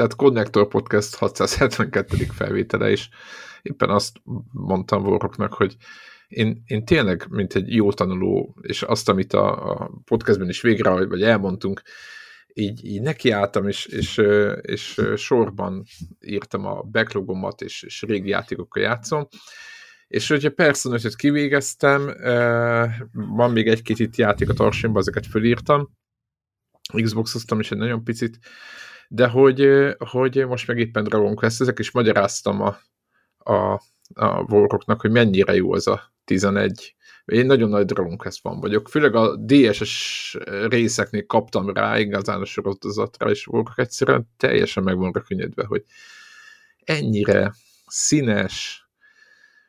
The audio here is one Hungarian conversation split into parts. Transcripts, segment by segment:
tehát Connector Podcast 672. felvétele, és éppen azt mondtam Voroknak, hogy én, én tényleg, mint egy jó tanuló, és azt, amit a, a podcastben is végre, vagy elmondtunk, így, így nekiálltam, és, és, és sorban írtam a backlogomat, és, és régi játékokkal játszom, és hogyha Persona 5 kivégeztem, van még egy-két itt játék a tarsimban, ezeket fölírtam, Xbox-oztam is egy nagyon picit, de hogy, hogy most meg éppen Dragon Quest ezek, és magyaráztam a, a, a voroknak, hogy mennyire jó az a 11. Én nagyon nagy Dragon Quest van vagyok, főleg a DSS részeknél kaptam rá igazán a sorozatra, és Warhawk egyszerűen teljesen meg van hogy ennyire színes,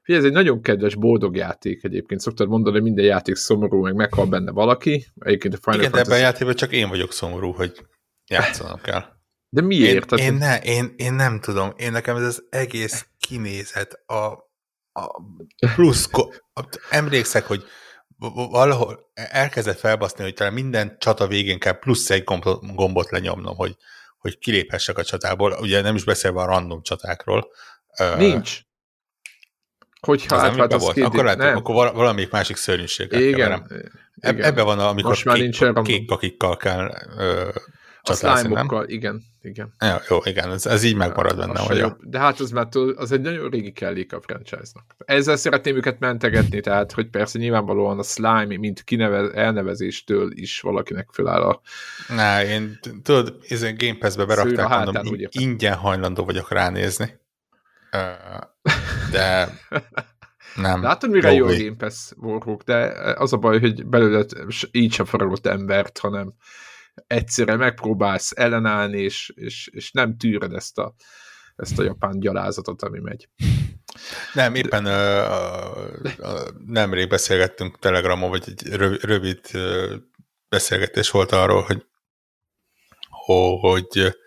Ugye ez egy nagyon kedves, boldog játék egyébként. Szoktad mondani, hogy minden játék szomorú, meg meghal benne valaki. Egyébként a Final Igen, Fantasy... de ebben a játékban csak én vagyok szomorú, hogy játszanom kell. De miért? Én, én, ne, én, én nem tudom. Én nekem ez az egész kinézet, a, a plusz, emlékszek, hogy valahol elkezdett felbaszni, hogy talán minden csata végén kell plusz egy gombot lenyomnom, hogy, hogy kiléphessek a csatából. Ugye nem is beszélve a random csatákról. Nincs. Hogyha átváltasz két... Akkor, lehet, nem. akkor valamelyik másik szörnyűség. Igen. igen. Ebben van, amikor Most már kék, kék kakikkal kell ö, a slime igen, igen. Ja, jó, igen, ez, ez így megmarad benne. Hogy De hát az, mert az egy nagyon régi kellék a franchise-nak. Ezzel szeretném őket mentegetni, tehát, hogy persze nyilvánvalóan a slime, mint kinevez, elnevezéstől is valakinek föláll a... Na, én tudod, ezen Game Pass-be berakták, mondom, ingyen hajlandó vagyok ránézni. De nem. Látod, mire jó a Game Pass Warhawk, de az a baj, hogy belőle így sem faragott embert, hanem egyszerre megpróbálsz ellenállni, és, és, és nem tűred ezt a, ezt a japán gyalázatot, ami megy. Nem, éppen uh, uh, nemrég beszélgettünk Telegramon, vagy egy rövid, uh, beszélgetés volt arról, hogy hogy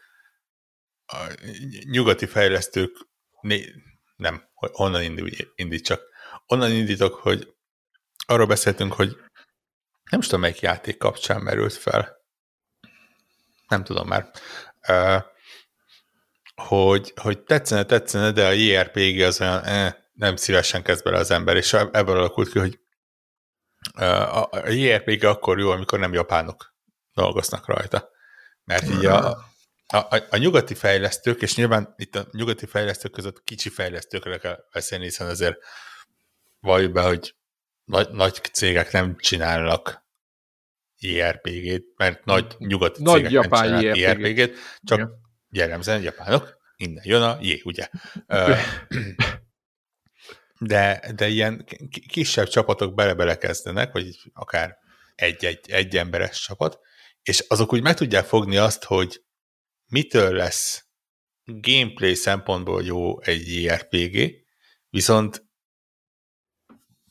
a nyugati fejlesztők né, nem, hogy onnan indít, indít csak. Onnan indítok, hogy arról beszéltünk, hogy nem is tudom, melyik játék kapcsán merült fel. Nem tudom már. Hogy, hogy tetszene, tetszene, de a JRPG az olyan, eh, nem szívesen kezd bele az ember, és ebből alakult ki, hogy a JRPG akkor jó, amikor nem japánok dolgoznak rajta. Mert így a, a, a, a nyugati fejlesztők, és nyilván itt a nyugati fejlesztők között kicsi fejlesztőkre kell beszélni, hiszen azért valljuk be, hogy nagy, nagy cégek nem csinálnak IRPG-t, mert nagy nyugati nagy cégek japán nem csinálnak IRPG-t, csak ja. jellemzően japánok, innen jön a J, ugye? De, de ilyen kisebb csapatok bele-bele kezdenek, vagy akár egy-egy egy emberes csapat, és azok úgy meg tudják fogni azt, hogy mitől lesz gameplay szempontból jó egy JRPG, viszont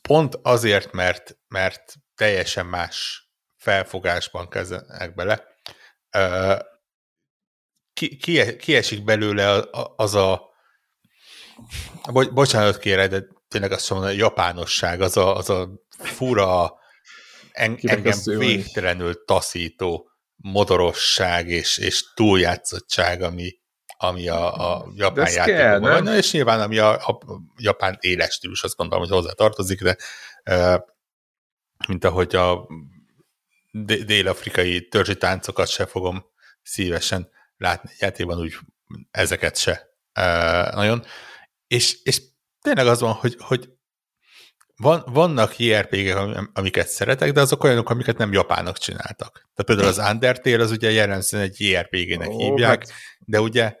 pont azért, mert, mert teljesen más felfogásban kezdenek bele, ki, ki, kiesik belőle az a bo, bocsánat kérek, de tényleg azt mondom, a japánosság, az a, az a fura, en, engem végtelenül taszító modorosság és, és túljátszottság, ami, ami a, a japán játékban van, és nyilván ami a, a japán éles stílus, azt gondolom, hogy hozzá tartozik, de e, mint ahogy a dél-afrikai törzsi táncokat se fogom szívesen látni játékban, úgy ezeket se e, nagyon. És, és tényleg az van, hogy, hogy van, vannak JRPG-ek, amiket szeretek, de azok olyanok, amiket nem japánok csináltak. Tehát például az Undertale az ugye jellemzően egy JRPG-nek oh, hívják, hát... de ugye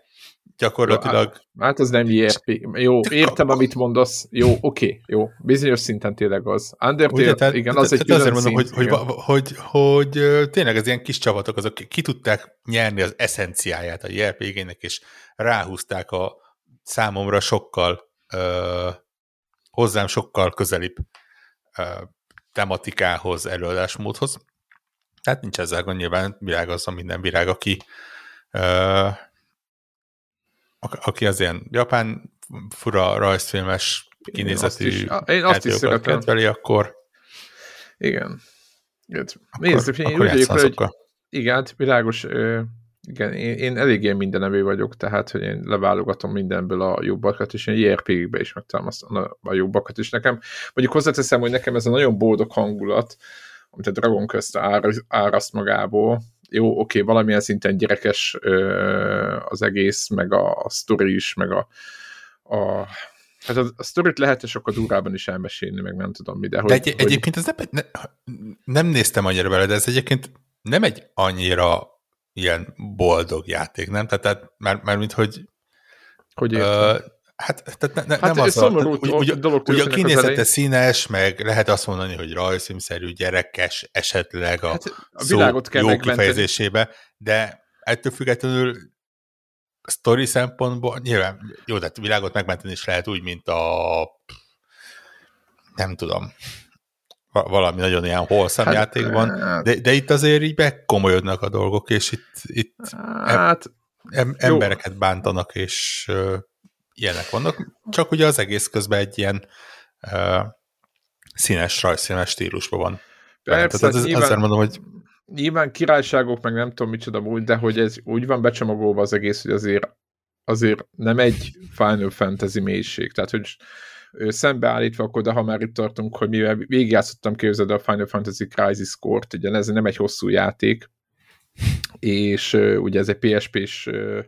gyakorlatilag... Jó, hát az nem JRPG. Jó, értem, amit mondasz. Jó, oké, okay, jó. Bizonyos szinten tényleg az. Undertale, ugye, tehát, igen, az tehát, egy azért mondom, szint, hogy, hogy, hogy, hogy, tényleg az ilyen kis csapatok, azok ki tudták nyerni az eszenciáját a JRPG-nek, és ráhúzták a számomra sokkal uh, hozzám sokkal közelibb uh, tematikához, előadásmódhoz. Tehát nincs ezzel gond, nyilván virág az a minden virág, aki aki az ilyen japán fura rajzfilmes kinézetű én azt is, én azt is kedveli, akkor igen. Nézd, én akkor úgy vagyok, hogy igen, hát világos, Igen, én, én eléggé mindenevő vagyok, tehát, hogy én leválogatom mindenből a jobbakat, és én JRPG-be is megtalálom azt a, a jobbakat is nekem. Mondjuk hozzáteszem, hogy nekem ez a nagyon boldog hangulat, amit a Dragon Quest áraszt magából, jó, oké, valamilyen szinten gyerekes ö, az egész, meg a, a sztori is, meg a, a Hát a, a sztorit lehet, akkor durában is elmesélni, meg nem tudom mi, de, hogy, de egy, hogy... egyébként ez nem, ne, nem néztem annyira bele, de ez egyébként nem egy annyira ilyen boldog játék, nem? Tehát, tehát már, már mint hogy hogy uh, Hát, tehát ne, ne, hát nem az a, úgy, úgy, dolog ugye a kinézete színes, meg lehet azt mondani, hogy rajzszínszerű, gyerekes, esetleg a, hát a világot kell jó kifejezésébe, de ettől függetlenül story szempontból nyilván, jó, de világot megmenteni is lehet úgy, mint a nem tudom, valami nagyon ilyen holszám hát, játék van, hát- de, de itt azért így megkomolyodnak a dolgok, és itt, itt hát, em, embereket jó. bántanak, és ilyenek vannak, csak ugye az egész közben egy ilyen uh, színes, rajzszínes stílusban van. Persze, Tehát ez, nyilván, azért mondom, hogy nyilván királyságok, meg nem tudom micsoda úgy, de hogy ez úgy van becsomagolva az egész, hogy azért, azért nem egy Final Fantasy mélység. Tehát, hogy szembeállítva akkor, de ha már itt tartunk, hogy mivel végigjátszottam képzeld a Final Fantasy Crisis Court, ugye ez nem egy hosszú játék, és uh, ugye ez egy PSP-s uh,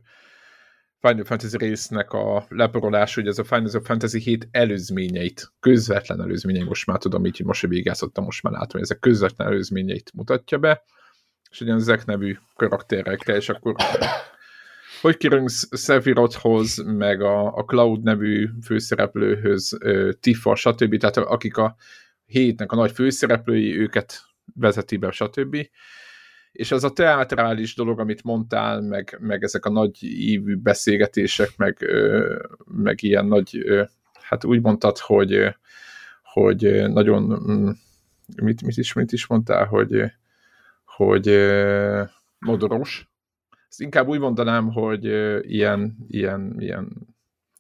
Final Fantasy résznek a leporolás, hogy ez a Final Fantasy 7 előzményeit, közvetlen előzményeit, most már tudom így, most végigjátszottam, most már látom, hogy ezek közvetlen előzményeit mutatja be, és ugyan ezek nevű karakterekkel, és akkor hogy kerülünk Sephirothhoz, meg a, a Cloud nevű főszereplőhöz, Tifa, stb. Tehát akik a hétnek a nagy főszereplői, őket vezeti be, stb. És az a teátrális dolog, amit mondtál, meg, meg ezek a nagy ívű beszélgetések, meg, meg ilyen nagy, hát úgy mondtad, hogy, hogy nagyon, mm, mit, mit, is, mit is mondtál, hogy, hogy modoros, ezt inkább úgy mondanám, hogy ilyen, ilyen, ilyen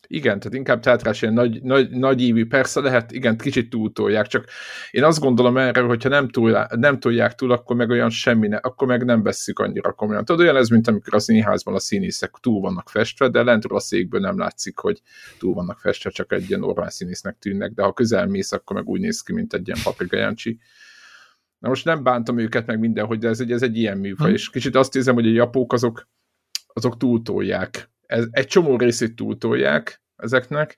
igen, tehát inkább teátrás ilyen nagy, nagy, nagy ívű, persze lehet, igen, kicsit túltolják, csak én azt gondolom erre, hogyha nem, túl, nem tolják túl, akkor meg olyan semmi, ne, akkor meg nem vesszük annyira komolyan. Tudod, olyan ez, mint amikor a színházban a színészek túl vannak festve, de lentről a székből nem látszik, hogy túl vannak festve, csak egy ilyen normál színésznek tűnnek, de ha közel mész, akkor meg úgy néz ki, mint egy ilyen paprigajáncsi. Na most nem bántam őket meg mindenhogy, de ez egy, ez egy ilyen műfaj, hm. és kicsit azt hiszem, hogy a japók azok, azok túltolják. Ez, egy csomó részét túltolják ezeknek,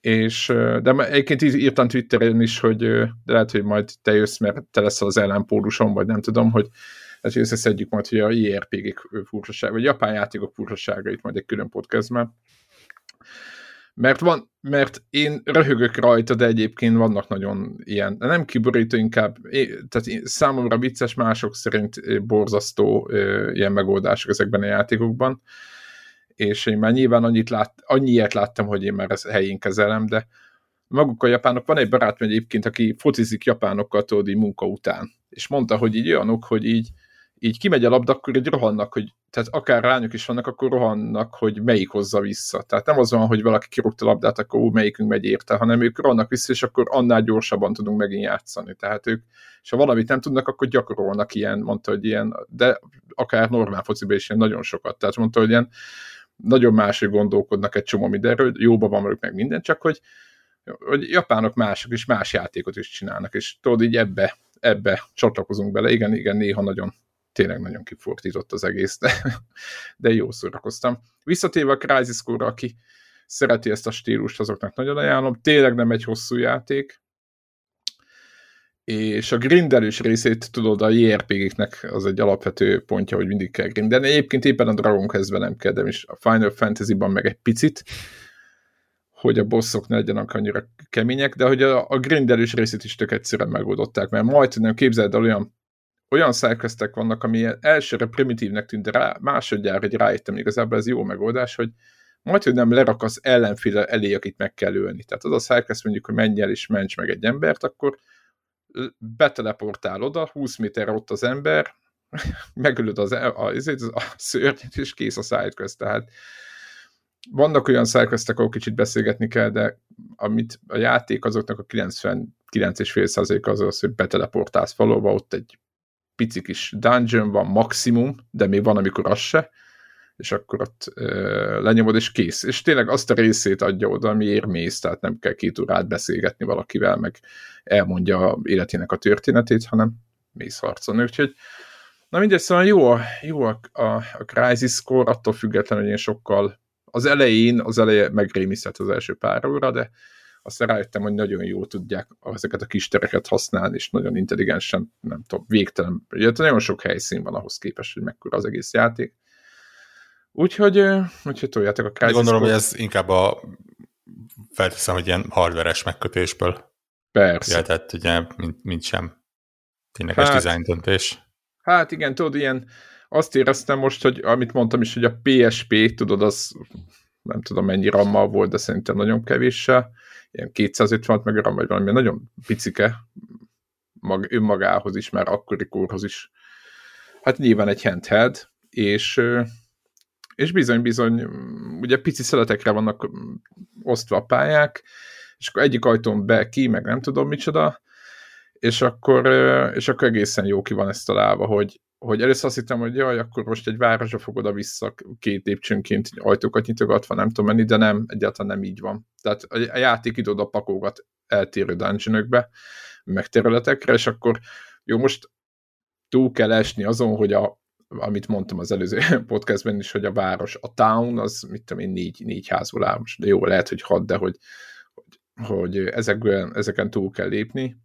és, de egyébként írtam Twitteren is, hogy de lehet, hogy majd te jössz, mert te leszel az ellenpólusom, vagy nem tudom, hogy hát összeszedjük majd, hogy a IRPG-k furcsaság, vagy japán játékok furcsaságait majd egy külön podcastben. Mert, van, mert én röhögök rajta, de egyébként vannak nagyon ilyen, nem kiborító, inkább, tehát számomra vicces, mások szerint borzasztó ilyen megoldások ezekben a játékokban, és én már nyilván annyit lát, annyiért láttam, hogy én már ezt helyén kezelem, de maguk a japánok, van egy barátom egyébként, aki focizik japánokkal, tudod, így munka után, és mondta, hogy így olyanok, hogy így így kimegy a labda, akkor így rohannak, hogy tehát akár lányok is vannak, akkor rohannak, hogy melyik hozza vissza. Tehát nem az van, hogy valaki kirúgta a labdát, akkor ó, melyikünk megy érte, hanem ők rohannak vissza, és akkor annál gyorsabban tudunk megint játszani. Tehát ők, és ha valamit nem tudnak, akkor gyakorolnak ilyen, mondta, hogy ilyen, de akár normál fociban is ilyen nagyon sokat. Tehát mondta, hogy ilyen nagyon máshogy gondolkodnak egy csomó mindenről, jóban van velük meg minden, csak hogy, hogy japánok mások is más játékot is csinálnak, és tudod, így ebbe, ebbe csatlakozunk bele. Igen, igen, néha nagyon tényleg nagyon kifordított az egész, de, de jó szórakoztam. Visszatérve a Crisis core aki szereti ezt a stílust, azoknak nagyon ajánlom. Tényleg nem egy hosszú játék, és a grindelős részét tudod, a JRPG-knek az egy alapvető pontja, hogy mindig kell grindelni. Egyébként éppen a Dragon quest nem kell, de a Final Fantasy-ban meg egy picit, hogy a bosszok ne legyenek annyira kemények, de hogy a, a grindelős részét is tök egyszerűen megoldották, mert majd nem képzeld el olyan olyan szájkeztek vannak, ami elsőre primitívnek tűnt, de rá, másodjára egy rájöttem, igazából ez jó megoldás, hogy majd, hogy nem lerakasz ellenféle elé, akit meg kell ölni. Tehát az a szájkesz mondjuk, hogy menj el és ments meg egy embert, akkor beteleportál oda, 20 méterre ott az ember, megölöd az, a, a, a szörnyet, és kész a sidequest. Tehát vannak olyan sidequestek, ahol kicsit beszélgetni kell, de amit a játék azoknak a 99,5% az az, hogy beteleportálsz valóba, ott egy pici kis dungeon van maximum, de még van, amikor az se, és akkor ott ö, lenyomod, és kész. És tényleg azt a részét adja oda, amiért mész, tehát nem kell két órát beszélgetni valakivel, meg elmondja életének a történetét, hanem mész harcolni. Úgyhogy na mindegy, szóval jó jó a, a, a Crisis Score, attól függetlenül, hogy én sokkal az elején, az eleje megrémisztett az első pár óra, de aztán rájöttem, hogy nagyon jól tudják ezeket a kis tereket használni, és nagyon intelligensen, nem tudom, végtelen. Ugye nagyon sok helyszín van ahhoz képest, hogy mekkora az egész játék. Úgyhogy, úgyhogy toljátok a Crysis Gondolom, hogy ez inkább a felteszem, hogy ilyen hardveres megkötésből Persze. jöhetett, ugye, mint, mint sem tényleges hát, design döntés. Hát igen, tudod, ilyen azt éreztem most, hogy amit mondtam is, hogy a PSP, tudod, az nem tudom mennyi rammal volt, de szerintem nagyon kevéssel, ilyen 250 meg ram, vagy valami nagyon picike mag, önmagához is, már akkori korhoz is. Hát nyilván egy handheld, és és bizony-bizony, ugye pici szeletekre vannak osztva a pályák, és akkor egyik ajtón be, ki, meg nem tudom micsoda, és akkor, és akkor egészen jó ki van ezt találva, hogy, hogy először azt hittem, hogy jaj, akkor most egy városra fog oda-vissza két lépcsőnként ajtókat nyitogatva, nem tudom menni, de nem, egyáltalán nem így van. Tehát a játék ide oda pakolgat eltérő dungeonökbe, meg területekre, és akkor jó, most túl kell esni azon, hogy a, amit mondtam az előző podcastben is, hogy a város, a town, az mit tudom én, négy, négy házból áll most, de jó, lehet, hogy hat, de hogy, hogy, hogy ezekben, ezeken túl kell lépni.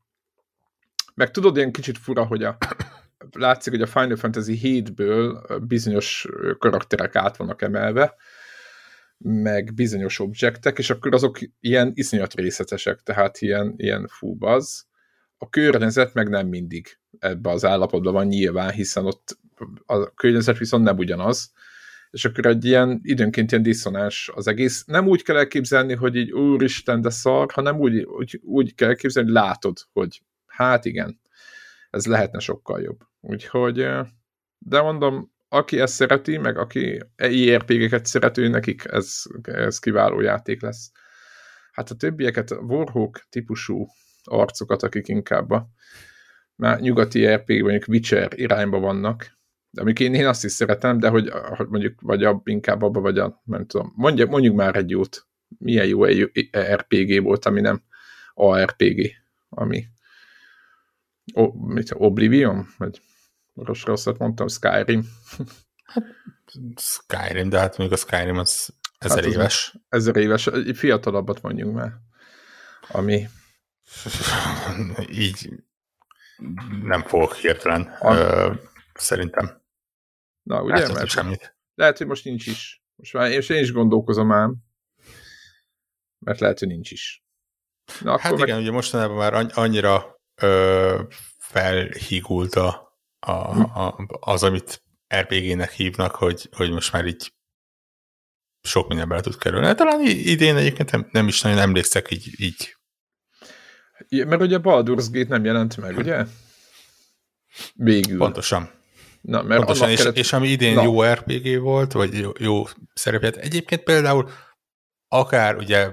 Meg tudod, ilyen kicsit fura, hogy a, látszik, hogy a Final Fantasy 7-ből bizonyos karakterek át vannak emelve, meg bizonyos objektek, és akkor azok ilyen iszonyat részletesek, tehát ilyen, ilyen fúbaz. A környezet meg nem mindig ebbe az állapotban van nyilván, hiszen ott a környezet viszont nem ugyanaz, és akkor egy ilyen időnként ilyen diszonás az egész. Nem úgy kell elképzelni, hogy így úristen, de szar, hanem úgy, úgy, úgy kell elképzelni, hogy látod, hogy hát igen, ez lehetne sokkal jobb. Úgyhogy, de mondom, aki ezt szereti, meg aki IRPG-ket szerető, nekik ez, ez kiváló játék lesz. Hát a többieket, Warhawk típusú arcokat, akik inkább a nyugati RPG, mondjuk Witcher irányba vannak, de amik én, azt is szeretem, de hogy, mondjuk vagy a, inkább abba, vagy a, nem tudom, mondjuk, mondjuk már egy jót, milyen jó egy RPG volt, ami nem ARPG, ami o, mit, Oblivion? Vagy rossz rosszat mondtam, Skyrim. Hát, Skyrim, de hát mondjuk a Skyrim az ezer hát éves. Ezer éves, egy fiatalabbat mondjuk már, ami így nem fogok hirtelen, ö, szerintem. Na, ugye? Hát, mert semmit. Lehet, hogy most nincs is. Most már én, én is gondolkozom ám, mert lehet, hogy nincs is. Na, hát igen, meg... ugye mostanában már annyira ö, felhígult a, a, a, az, amit RPG-nek hívnak, hogy, hogy most már így sok minden bele tud kerülni. Hát talán idén egyébként nem, nem is nagyon emlékszek így, így. Mert ugye Baldur's Gate nem jelent meg, ugye? Végül. Pontosan. Na, mert Pontosan, és, kellett... és ami idén Na. jó RPG volt, vagy jó, jó szerepet. Egyébként például akár ugye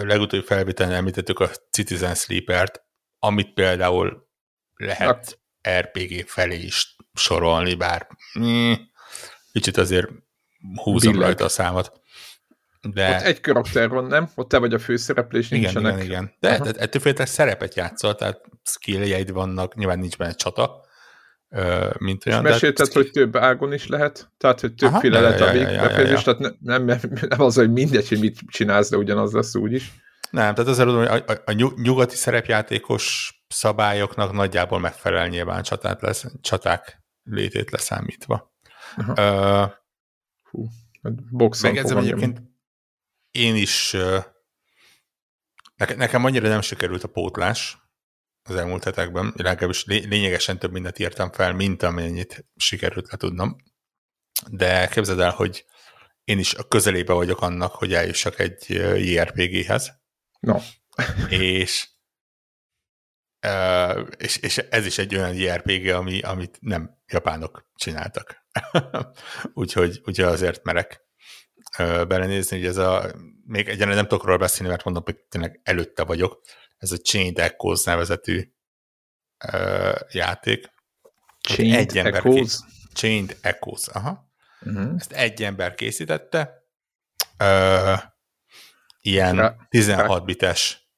legutóbbi felvételen említettük a Citizen Sleeper-t, amit például lehet Na. RPG felé is sorolni, bár mm, kicsit azért húzom Billeg. rajta a számat. De... Ott egy karakter van, nem? Ott te vagy a főszereplés, igen, nincsenek. Igen, igen. De, uh-huh. ettől szerepet játszol, tehát skilljeid vannak, nyilván nincs benne csata, mint olyan. És mesélted, de... hogy több ágon is lehet? Tehát, hogy többféle lehet a végbefejezés, tehát nem, nem, nem az, hogy mindegy, hogy mit csinálsz, de ugyanaz lesz úgy is. Nem, tehát azért hogy a, a, a nyugati szerepjátékos szabályoknak nagyjából megfelel nyilván csatát lesz, csaták létét leszámítva. Uh, Hú, hát Megjegyzem egyébként, én is nekem annyira nem sikerült a pótlás, az elmúlt hetekben, legalábbis lényegesen több mindent írtam fel, mint amennyit sikerült le tudnom. De képzeld el, hogy én is a közelébe vagyok annak, hogy eljussak egy JRPG-hez. No. és, és, és ez is egy olyan JRPG, ami, amit nem japánok csináltak. úgyhogy, úgyhogy azért merek belenézni, hogy ez a, még egyenlően nem tudok róla beszélni, mert mondom, hogy tényleg előtte vagyok, ez a Chained Echoes nevezetű uh, játék. Chained egy Echoes? Ki, Chained Echoes, aha. Uh-huh. Ezt egy ember készítette, ö, ilyen Rá, 16 bites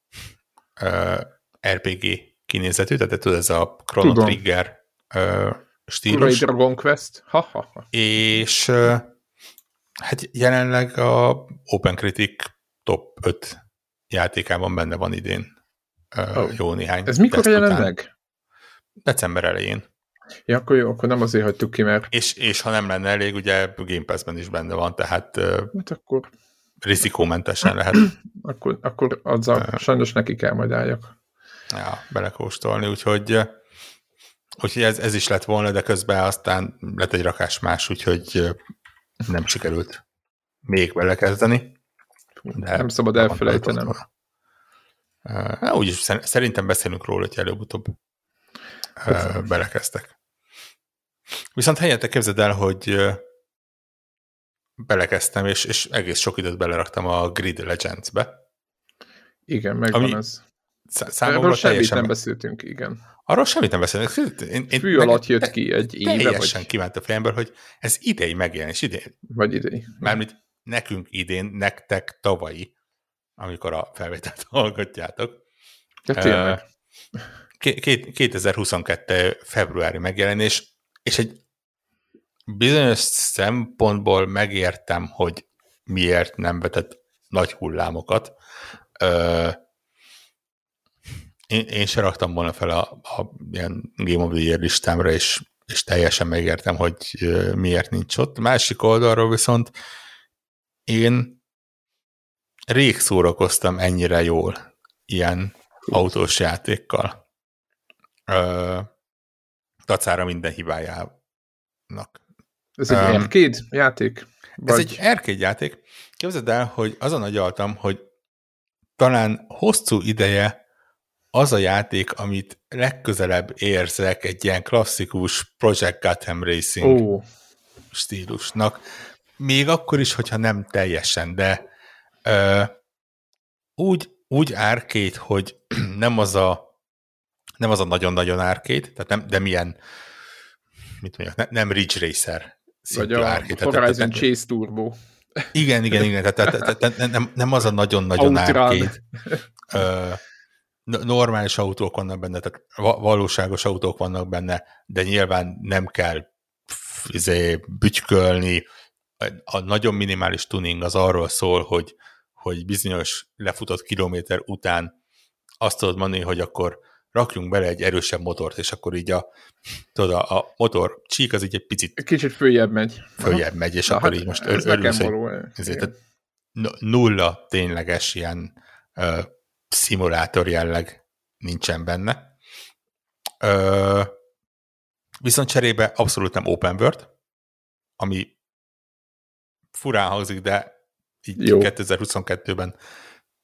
ö, RPG kinézetű, tehát tudod, ez a Chrono Tudom. Trigger ö, stílus. Dragon Quest. Ha, ha, ha. És ö, hát jelenleg a Open Critic top 5 játékában benne van idén. Oh. Jó néhány. Ez mikor jelent meg? December elején. Ja, akkor jó, akkor nem azért hagytuk ki, mert... És, és ha nem lenne elég, ugye Game Pass-ben is benne van, tehát hát akkor... rizikómentesen lehet. akkor, akkor azzal uh, sajnos neki kell majd álljak. Ja, belekóstolni, úgyhogy úgyhogy ez, ez is lett volna, de közben aztán lett egy rakás más, úgyhogy nem sikerült még belekezdeni. De nem szabad elfelejtenem. Uh, úgyis szerintem beszélünk róla, hogy előbb-utóbb uh, belekezdtek. Viszont helyette képzeld el, hogy belekezdtem, és, és egész sok időt beleraktam a Grid Legends-be. Igen, megvan ami ez. Számomra Erről semmit nem beszéltünk, igen. Arról semmit nem beszélünk. Én, én Fű alatt jött ki egy éve, teljesen vagy... kívánt a fejemből, hogy ez idei megjelenés, idén. Vagy idei. Mármint nekünk idén, nektek tavalyi, amikor a felvételt hallgatjátok. Ja, tényleg. 2022. februári megjelenés, és egy bizonyos szempontból megértem, hogy miért nem vetett nagy hullámokat. Ö, én, én se raktam volna fel a, a ilyen Game of the Year listámra, és, és teljesen megértem, hogy miért nincs ott. Másik oldalról viszont én rég szórakoztam ennyire jól ilyen autós játékkal ö, tacára minden hibájának. Ez egy um, arcade játék? Vagy... Ez egy arcade játék. Képzeld el, hogy azon agyaltam, hogy talán hosszú ideje az a játék, amit legközelebb érzek egy ilyen klasszikus Project Gotham Racing oh. stílusnak. Még akkor is, hogyha nem teljesen, de úgy, úgy árkét, hogy nem az a nem az a nagyon-nagyon árkét, tehát nem, de milyen, mit mondjak, ne, nem Ridge Racer Vagy a arcade, Horizon Chase Turbo. Igen, igen, igen, tehát, tehát, tehát nem, nem az a nagyon-nagyon árkét. normális autók vannak benne, tehát valóságos autók vannak benne, de nyilván nem kell izé, bütykölni. A nagyon minimális tuning az arról szól, hogy, hogy bizonyos lefutott kilométer után azt tudod mondani, hogy akkor rakjunk bele egy erősebb motort, és akkor így a, tudod, a, a motor csík az így egy picit... Kicsit följebb megy. Följebb megy, és Na, akkor hát így most ör, örülsz, hogy ezért, nulla tényleges ilyen ö, szimulátor jelleg nincsen benne. Ö, viszont cserébe abszolút nem open world, ami furán hangzik, de így Jó. 2022-ben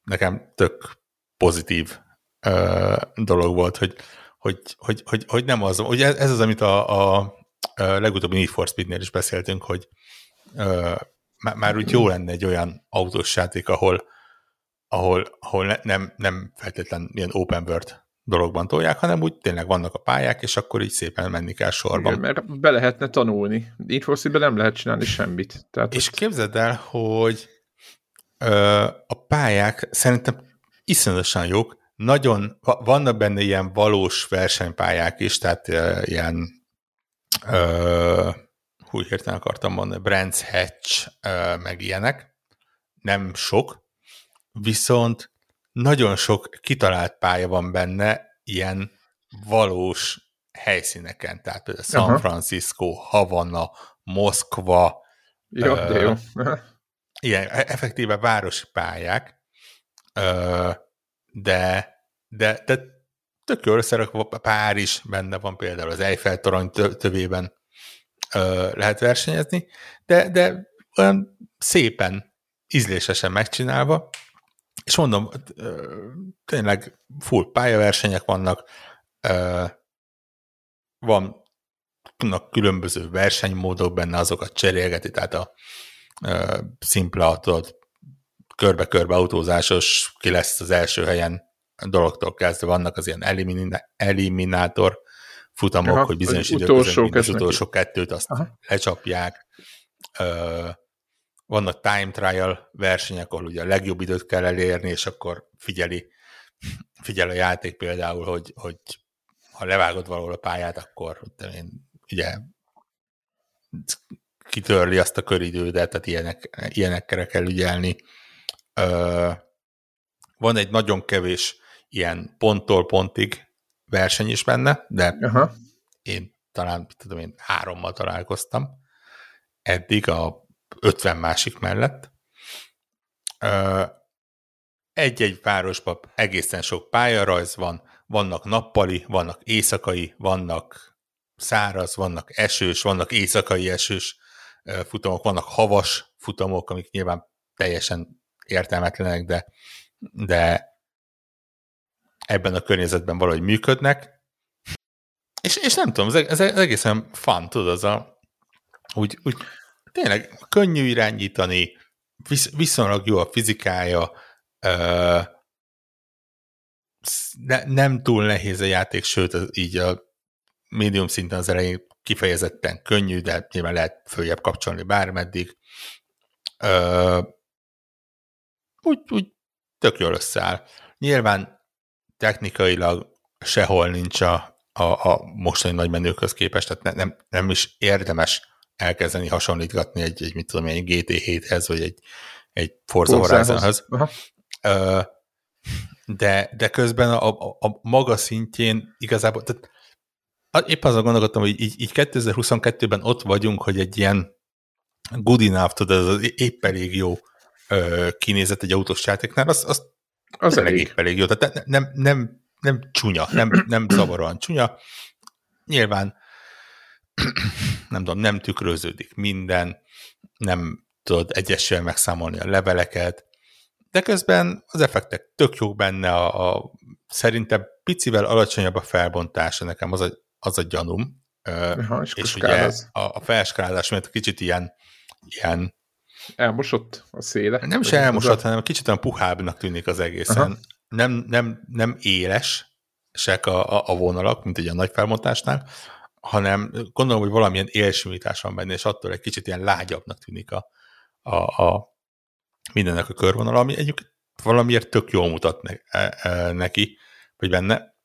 nekem tök pozitív ö, dolog volt, hogy, hogy, hogy, hogy, hogy nem az, ugye ez az, amit a, a, legutóbbi Need for Speed-nél is beszéltünk, hogy ö, már, már úgy jó lenne egy olyan autós játék, ahol, ahol, ahol ne, nem, nem feltétlen ilyen open world dologban tolják, hanem úgy tényleg vannak a pályák, és akkor így szépen menni kell sorban. Igen, mert be lehetne tanulni. Need for nem lehet csinálni semmit. Tehát és ott... képzeld el, hogy a pályák szerintem iszonyatosan jók, nagyon, vannak benne ilyen valós versenypályák is, tehát ilyen uh, hú, hirtelen akartam mondani, Brands Hatch, meg ilyenek, nem sok, viszont nagyon sok kitalált pálya van benne, ilyen valós helyszíneken, tehát például San. Francisco, Havana, Moszkva, jó, de jó. Ilyen e-, effektíve városi pályák, de, de, de tök jól összerakva pár is benne van például az Eiffel torony tövében lehet versenyezni, de, de olyan szépen, ízlésesen megcsinálva, és mondom, ö, tényleg full pályaversenyek vannak, van különböző versenymódok benne, azokat cserélgeti, tehát a szimpla, tudod, körbe-körbe autózásos, ki lesz az első helyen dologtól kezdve vannak az ilyen elimina- eliminátor futamok, Aha, hogy bizonyos időközben az utolsó kettőt azt Aha. lecsapják. vannak time trial versenyek, ahol ugye a legjobb időt kell elérni, és akkor figyeli, figyel a játék például, hogy, hogy ha levágod valahol a pályát, akkor én, ugye kitörli azt a köridődet, tehát ilyenek, ilyenekre kell ügyelni. van egy nagyon kevés ilyen ponttól pontig verseny is benne, de Aha. én talán, tudom én, hárommal találkoztam eddig a 50 másik mellett. Egy-egy városban egészen sok pályarajz van, vannak nappali, vannak éjszakai, vannak száraz, vannak esős, vannak éjszakai esős futamok, vannak havas futamok, amik nyilván teljesen értelmetlenek, de, de ebben a környezetben valahogy működnek. És, és nem tudom, ez, ez egészen fun, tudod, az a, úgy, úgy tényleg könnyű irányítani, visz, viszonylag jó a fizikája, ö, ne, nem túl nehéz a játék, sőt, így a médium szinten az elején kifejezetten könnyű, de nyilván lehet följebb kapcsolni bármeddig. Ö, úgy, úgy tök jól összeáll. Nyilván technikailag sehol nincs a, a, a mostani nagy menőkhöz képest, tehát ne, nem, nem is érdemes elkezdeni hasonlítgatni egy, egy mit tudom, egy GT7-hez, vagy egy, egy Forza Horizonhoz. De, de közben a, a, a maga szintjén igazából, tehát épp azon gondolkodtam, hogy így, így 2022-ben ott vagyunk, hogy egy ilyen good enough, tudod, az épp elég jó ö, kinézet egy autós játéknál, az, az, az elég. épp elég jó. Tehát nem, nem, nem csúnya, nem, nem zavaróan csúnya. Nyilván nem tudom, nem tükröződik minden, nem tudod egyesével megszámolni a leveleket, de közben az effektek tök jók benne, a, a szerintem picivel alacsonyabb a felbontása, nekem az a, az a gyanúm, Aha, és, és ugye a, a felskálás miatt kicsit ilyen, ilyen elmosott a széle. Nem is elmosott, a... hanem kicsit olyan puhábbnak tűnik az egészen. Nem, nem, nem éles, sek a, a, a vonalak, mint egy a nagy felmontásnál, hanem gondolom, hogy valamilyen élsimítás van benne, és attól egy kicsit ilyen lágyabbnak tűnik a, a, a mindennek a körvonal, ami egyébként valamiért tök jól mutat ne, e, e, neki, vagy benne,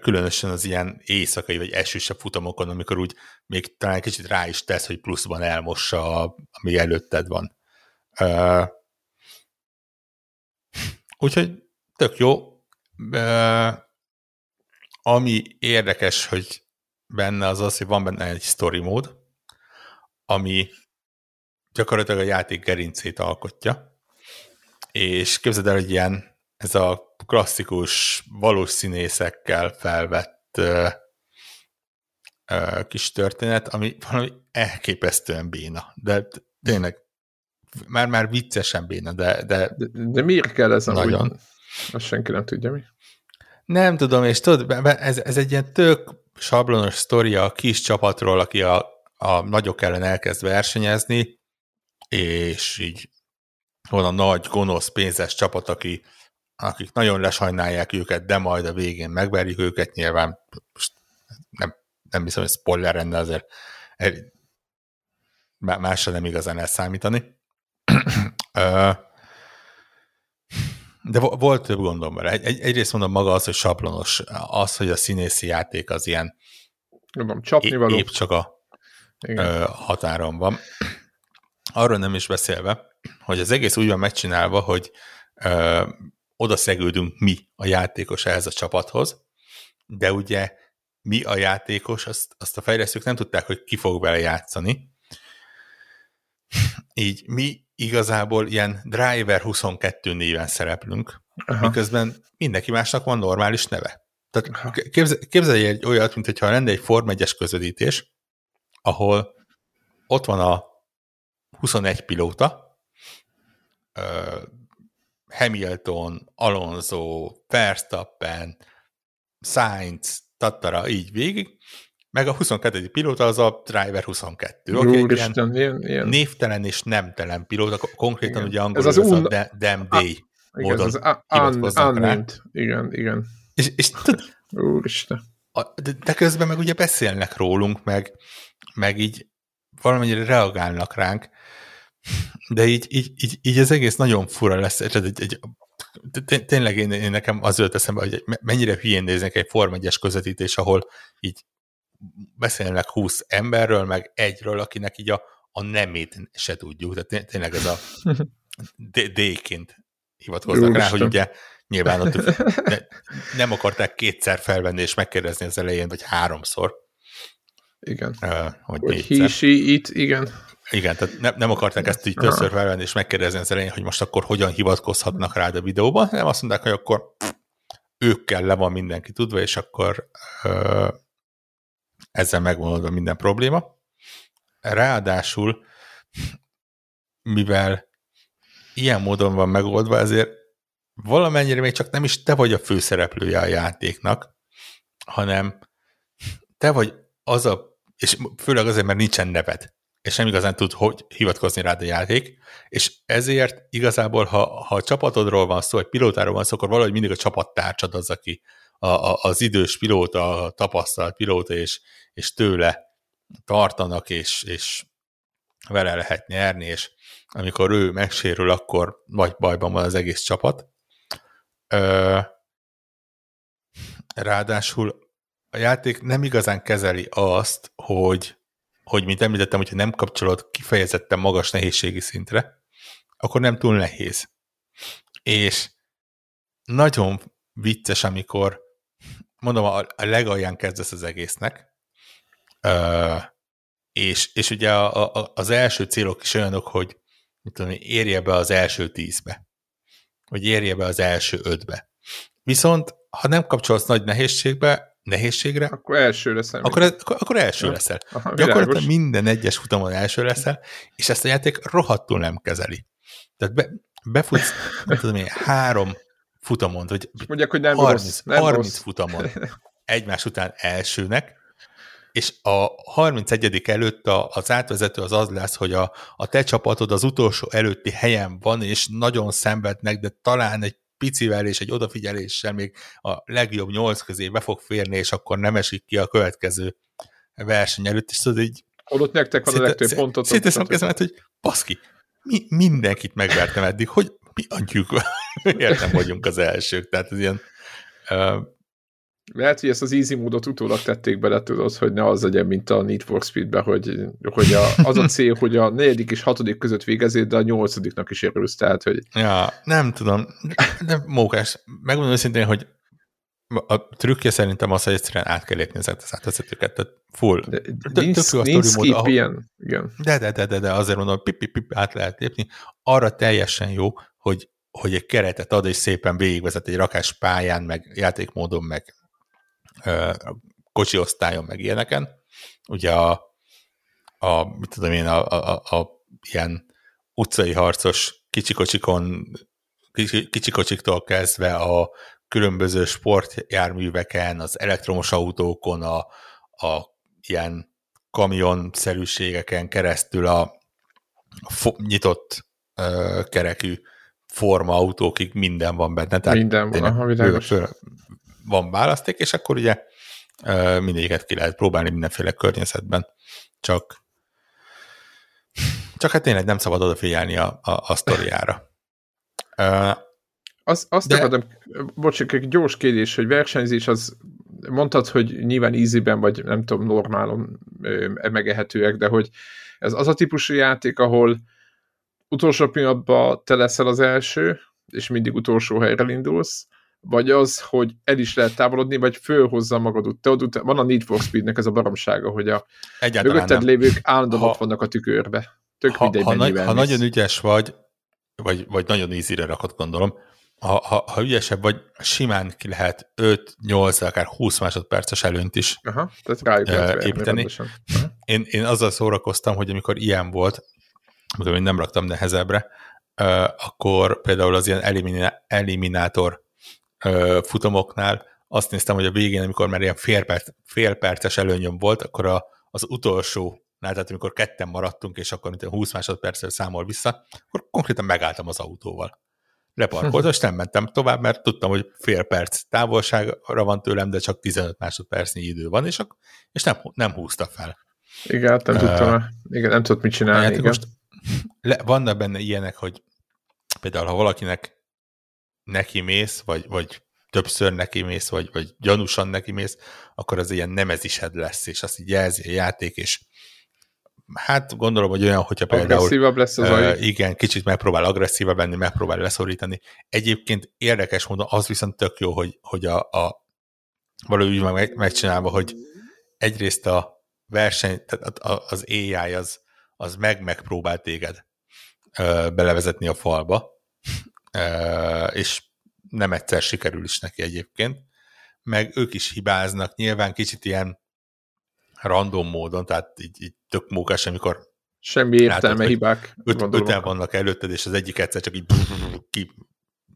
különösen az ilyen éjszakai vagy esősebb futamokon, amikor úgy még talán kicsit rá is tesz, hogy pluszban elmossa, a, ami előtted van. Úgyhogy tök jó. Ami érdekes, hogy benne az az, hogy van benne egy story mód, ami gyakorlatilag a játék gerincét alkotja, és képzeld el, hogy ilyen ez a klasszikus, valós színészekkel felvett ö, ö, kis történet, ami valami elképesztően béna, de tényleg már, már viccesen béna, de... De, de, de miért kell ez nagyon? Amúgy? Azt senki nem tudja mi. Nem tudom, és tudod, ez, ez egy ilyen tök sablonos sztoria a kis csapatról, aki a, a nagyok ellen elkezd versenyezni, és így van a nagy, gonosz, pénzes csapat, aki, akik nagyon lesajnálják őket, de majd a végén megverjük őket, nyilván nem, nem hiszem, hogy spoiler lenne azért másra nem igazán elszámítani. De volt több gondom vele. Egy, egy, egyrészt mondom maga az, hogy sablonos, az, hogy a színészi játék az ilyen Mondom, csapni való. épp csak a ö, határon van. Arról nem is beszélve, hogy az egész úgy van megcsinálva, hogy oda szegődünk mi, a játékos ehhez a csapathoz, de ugye mi a játékos, azt, azt a fejlesztők nem tudták, hogy ki fog vele játszani. Így mi igazából ilyen Driver 22 néven szereplünk, Aha. miközben mindenki másnak van normális neve. Tehát képzelj, képzelj egy olyat, mint hogyha lenne egy Form 1 közvetítés, ahol ott van a 21 pilóta, Hamilton, Alonso, Verstappen, Sainz, Tattara, így végig, meg a 22. pilóta az a Driver 22, aki egy ilyen, ilyen, ilyen névtelen és nemtelen pilóta, konkrétan igen. ugye angolul ez az, un... a Damn Day a, módon igen, az un, Igen, igen. És, és tud, Úristen. A, de, de közben meg ugye beszélnek rólunk, meg, meg így valamennyire reagálnak ránk, de így, így, így, így az egész nagyon fura lesz. Egy, egy, tényleg én, én nekem az jött eszembe, hogy mennyire hülyén néznek egy Form 1 közvetítés, ahol így beszélnek 20 emberről, meg egyről, akinek így a, a nemét se tudjuk. Tehát tényleg ez a D-ként hivatkoznak Úristen. rá, hogy ugye nyilván ott ne, nem akarták kétszer felvenni és megkérdezni az elején, vagy háromszor. Igen. Uh, hogy, hogy he, she, it, igen. Igen, tehát ne, nem akarták ezt így többször felvenni és megkérdezni az elején, hogy most akkor hogyan hivatkozhatnak rá a videóban, nem azt mondták, hogy akkor őkkel le van mindenki tudva, és akkor uh, ezzel megvonoldva minden probléma. Ráadásul, mivel ilyen módon van megoldva, ezért valamennyire még csak nem is te vagy a főszereplője a játéknak, hanem te vagy az a, és főleg azért, mert nincsen neved, és nem igazán tud hogy hivatkozni rád a játék, és ezért igazából, ha, ha a csapatodról van szó, vagy pilótáról van szó, akkor valahogy mindig a csapattárcsad az, aki a, a, az idős pilóta, a tapasztalt pilóta, és, és tőle tartanak, és, és vele lehet nyerni, és amikor ő megsérül, akkor vagy bajban van az egész csapat. Ö, ráadásul a játék nem igazán kezeli azt, hogy, hogy mint említettem, hogyha nem kapcsolod kifejezetten magas nehézségi szintre, akkor nem túl nehéz. És nagyon vicces, amikor mondom, a, a legalján kezdesz az egésznek, és, és ugye a, az első célok is olyanok, hogy mit tudom, érje be az első tízbe, vagy érje be az első ötbe. Viszont, ha nem kapcsolsz nagy nehézségbe, nehézségre, akkor első leszel. Akkor, akkor, akkor első ja. leszel. Aha, Gyakorlatilag minden egyes futamon első leszel, és ezt a játék rohadtul nem kezeli. Tehát be, befutsz, nem tudom én, három futamon, vagy mondják, hogy nem 30, rossz, nem 30 rossz. futamon egymás után elsőnek, és a 31. előtt a, az átvezető az az lesz, hogy a, a te csapatod az utolsó előtti helyen van, és nagyon szenvednek, de talán egy picivel és egy odafigyeléssel még a legjobb nyolc közé be fog férni, és akkor nem esik ki a következő verseny előtt, és tudod így... Holott nektek van a legtöbb pontot. Széteszem kezemet, hogy baszki, mi, mindenkit megvertem eddig, hogy mi adjuk, miért nem vagyunk az elsők, tehát ez ilyen uh, lehet, hogy ezt az easy módot utólag tették bele, tudod, hogy ne az legyen, mint a Need for Speed-ben, hogy, hogy a, az a cél, hogy a negyedik és hatodik között végezét, de a nyolcadiknak is érülsz, tehát, hogy... Ja, nem tudom, de mókás. Megmondom őszintén, hogy a trükkje szerintem az, hogy egyszerűen át kell lépni ezeket az átvezetőket, tehát full. De, de nincs, nincs skip ahol... ilyen. Igen. De, de, de, de, de azért mondom, pip, pip, pip, át lehet lépni. Arra teljesen jó, hogy, hogy egy keretet ad, és szépen végigvezet egy rakás pályán, meg játékmódon, meg kocsi osztályon, meg ilyeneken. Ugye a, a mit tudom én, a, a, a, a ilyen utcai harcos kicsikocsikon, kicsikocsiktól kezdve a különböző sportjárműveken, az elektromos autókon, a, a ilyen kamionszerűségeken keresztül a, nyitott ö, kerekű autókig minden van benne. Tehát minden van, aha, világos van választék, és akkor ugye mindegyiket ki lehet próbálni mindenféle környezetben, csak csak hát tényleg nem szabad odafigyelni a, a, a sztoriára. Azt, azt de... akartam, bocs, egy gyors kérdés, hogy versenyzés az, mondtad, hogy nyilván easyben, vagy nem tudom, normálon megehetőek, de hogy ez az a típusú játék, ahol utolsó pillanatban te leszel az első, és mindig utolsó helyre indulsz, vagy az, hogy el is lehet távolodni, vagy fölhozza magad. Ott, van a Need for Speednek ez a baromsága, hogy a Egyáltalán mögötted nem. lévők állandóan ha, ott vannak a tükörbe. Tök ha, mindegy, ha, nagy, ha nagyon ügyes vagy, vagy, vagy nagyon easy rakott gondolom, ha, ha, ha ügyesebb vagy, simán ki lehet 5-8, akár 20 másodperces előnt is Aha, tehát rájuk lehet építeni. Én, én azzal szórakoztam, hogy amikor ilyen volt, tudom, én nem raktam nehezebbre, akkor például az ilyen eliminátor futamoknál azt néztem, hogy a végén, amikor már ilyen fél, perc, fél perces előnyöm volt, akkor a, az utolsó tehát amikor ketten maradtunk, és akkor mint 20 másodperccel számol vissza, akkor konkrétan megálltam az autóval. Leparkoltam, és nem mentem tovább, mert tudtam, hogy fél perc távolságra van tőlem, de csak 15 másodpercnyi idő van, és, és nem, nem húzta fel. Igen, hát nem uh, tudtam, igen, nem tudott mit csinálni. Hát igen. Most le, vannak benne ilyenek, hogy például ha valakinek neki mész, vagy, vagy többször neki mész, vagy, vagy gyanúsan neki mész, akkor az ilyen nemezised lesz, és azt így jelzi a játék, és hát gondolom, hogy olyan, hogyha például... Agresszívabb lesz az uh, Igen, kicsit megpróbál agresszívabb lenni, megpróbál leszorítani. Egyébként érdekes módon az viszont tök jó, hogy, hogy a, a valahogy úgy meg, megcsinálva, hogy egyrészt a verseny, tehát az AI az, az meg megpróbál téged uh, belevezetni a falba, és nem egyszer sikerül is neki egyébként, meg ők is hibáznak, nyilván kicsit ilyen random módon, tehát így, így tök mókás, amikor Semmi értelme látod, hibák. Öt, öten vannak előtted, és az egyik egyszer csak így ki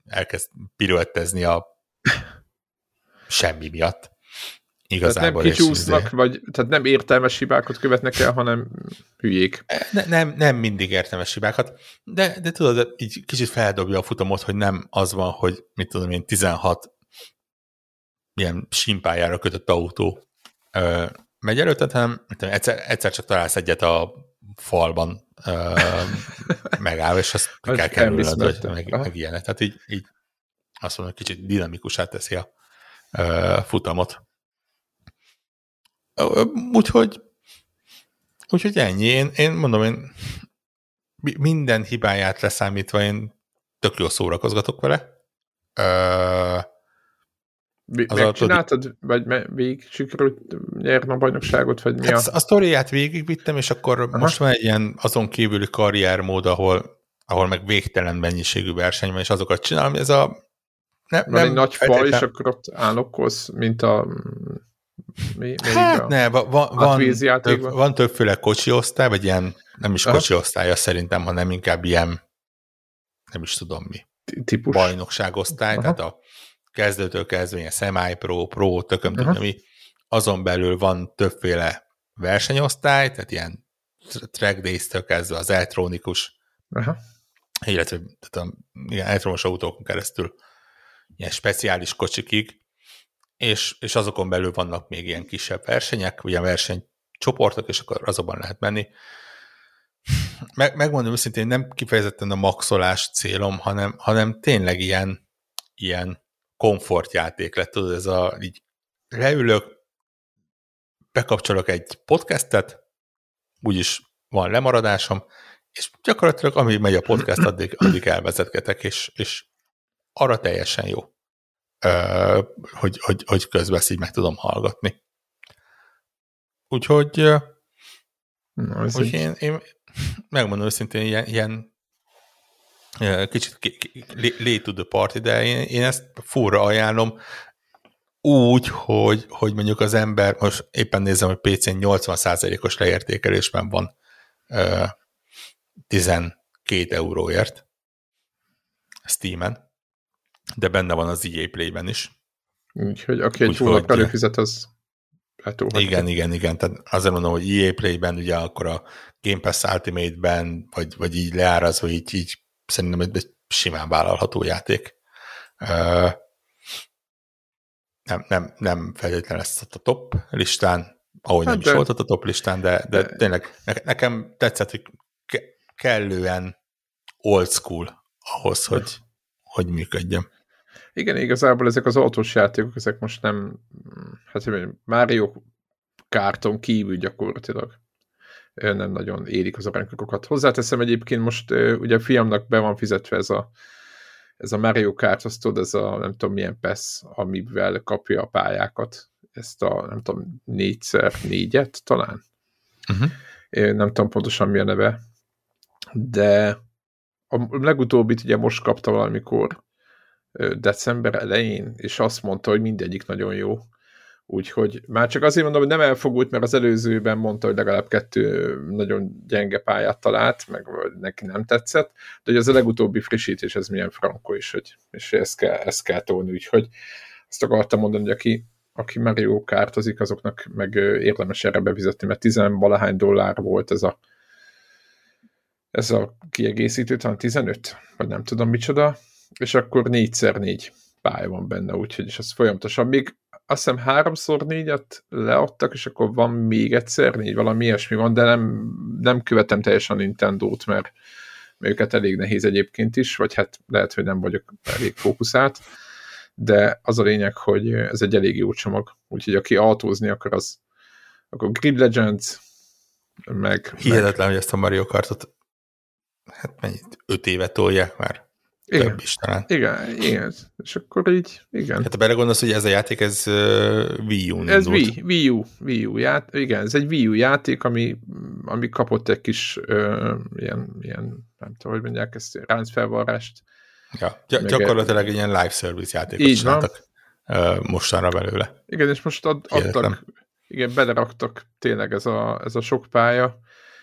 elkezd piruettezni a semmi miatt. Igazából. Tehát nem kicsúsznak, izé... vagy tehát nem értelmes hibákat követnek el, hanem hülyék. Ne, nem, nem mindig értelmes hibákat, de, de tudod, így kicsit feldobja a futamot, hogy nem az van, hogy mit tudom én, 16 ilyen simpájára kötött autó ö, megy előtted, hanem egyszer, egyszer csak találsz egyet a falban ö, megáll, és azt kell kerülnöd, vagy meg, meg ilyenek. Tehát így, így azt mondom, hogy kicsit dinamikusá teszi a ö, futamot. Úgyhogy úgyhogy ennyi. Én, én mondom, én minden hibáját leszámítva én tök jól szórakozgatok vele. Uh, Megcsináltad, vagy végig sikerült nyerni a bajnokságot, vagy mi hát a... a sztoriát végigvittem, és akkor Aha. most van egy ilyen azon kívüli karriermód, ahol, ahol meg végtelen mennyiségű verseny van, és azokat csinálom. Ez a... Ne, van nem egy nagy fa, és akkor ott állokkolsz, mint a mi, hát ne, van, van, több, van többféle kocsi osztály, vagy ilyen, nem is kocsi osztálya szerintem, hanem inkább ilyen, nem is tudom mi, típus. bajnokságosztály, Aha. tehát a kezdőtől kezdve ilyen semi-pro, pro, tököm tudja mi, azon belül van többféle versenyosztály, tehát ilyen track days-től kezdve az elektronikus, Aha. illetve tehát a, ilyen elektromos autókon keresztül ilyen speciális kocsikig, és, és azokon belül vannak még ilyen kisebb versenyek, ugye versenycsoportok, és akkor azokban lehet menni. Meg, megmondom őszintén, nem kifejezetten a maxolás célom, hanem, hanem tényleg ilyen, ilyen komfortjáték lett, tudod, ez a, így leülök, bekapcsolok egy podcastet, úgyis van lemaradásom, és gyakorlatilag amíg megy a podcast, addig, addig elvezetgetek, és, és arra teljesen jó hogy, hogy, hogy közben ezt így meg tudom hallgatni. Úgyhogy, Na, úgy én, én megmondom őszintén, ilyen, ilyen kicsit late to the party, de én, én ezt furra ajánlom, úgy, hogy, hogy mondjuk az ember, most éppen nézem, hogy PC-n 80%-os leértékelésben van 12 euróért Steam-en, de benne van az EA Play-ben is. Úgyhogy aki egy hónap előfizet, az letúlhatja. Igen, igen, igen. Tehát azért mondom, hogy EA Play-ben ugye akkor a Game Pass Ultimate-ben, vagy, vagy így leárazva, így, így szerintem egy simán vállalható játék. Uh, nem, nem, nem feltétlenül lesz a top listán, ahogy hát nem de, is volt a top listán, de, de, de tényleg nekem tetszett, hogy kellően old school ahhoz, hogy, hogy működjön. Igen, igazából ezek az autós játékok, ezek most nem, hát Mario kárton kívül gyakorlatilag nem nagyon érik az aranykokokat. Hozzáteszem egyébként most ugye a fiamnak be van fizetve ez a, ez a Mario Kart, azt tudod, ez a nem tudom milyen PES, amivel kapja a pályákat. Ezt a nem tudom, négyszer négyet talán. Uh-huh. Én nem tudom pontosan mi a neve, de a legutóbbit ugye most kapta valamikor december elején, és azt mondta, hogy mindegyik nagyon jó. Úgyhogy már csak azért mondom, hogy nem elfogult, mert az előzőben mondta, hogy legalább kettő nagyon gyenge pályát talált, meg neki nem tetszett, de hogy az a legutóbbi frissítés, ez milyen frankó is, hogy, és ezt kell, ezt kell tolni, úgyhogy azt akartam mondani, hogy aki, aki Mario kártozik, azoknak meg érdemes erre befizetni, mert tizenvalahány dollár volt ez a ez a kiegészítő, talán 15, vagy nem tudom micsoda, és akkor négyszer négy pálya van benne, úgyhogy és az folyamatosan. Még azt hiszem háromszor négyet leadtak, és akkor van még egyszer négy, valami ilyesmi van, de nem, nem követem teljesen Nintendo-t, mert őket elég nehéz egyébként is, vagy hát lehet, hogy nem vagyok elég fókuszált, de az a lényeg, hogy ez egy elég jó csomag, úgyhogy aki autózni akar, az akkor Grid Legends, meg... Hihetetlen, meg... hogy ezt a Mario Kartot hát mennyit, öt éve tolják már. Igen. Több is talán. Igen, igen. És akkor így, igen. Hát ha belegondolsz, hogy ez a játék, ez uh, Wii U-n Ez indult. Wii, Wii U, Wii U ját, igen, ez egy Wii U játék, ami, ami kapott egy kis uh, ilyen, ilyen, nem tudom, hogy mondják ezt, ráncfelvarrást. Ja, gy- gyakorlatilag egy ilyen live service játékot Így van. csináltak uh, mostanra belőle. Igen, és most ad, Hihetetlen. adtak, igen, beleraktak tényleg ez a, ez a sok pálya.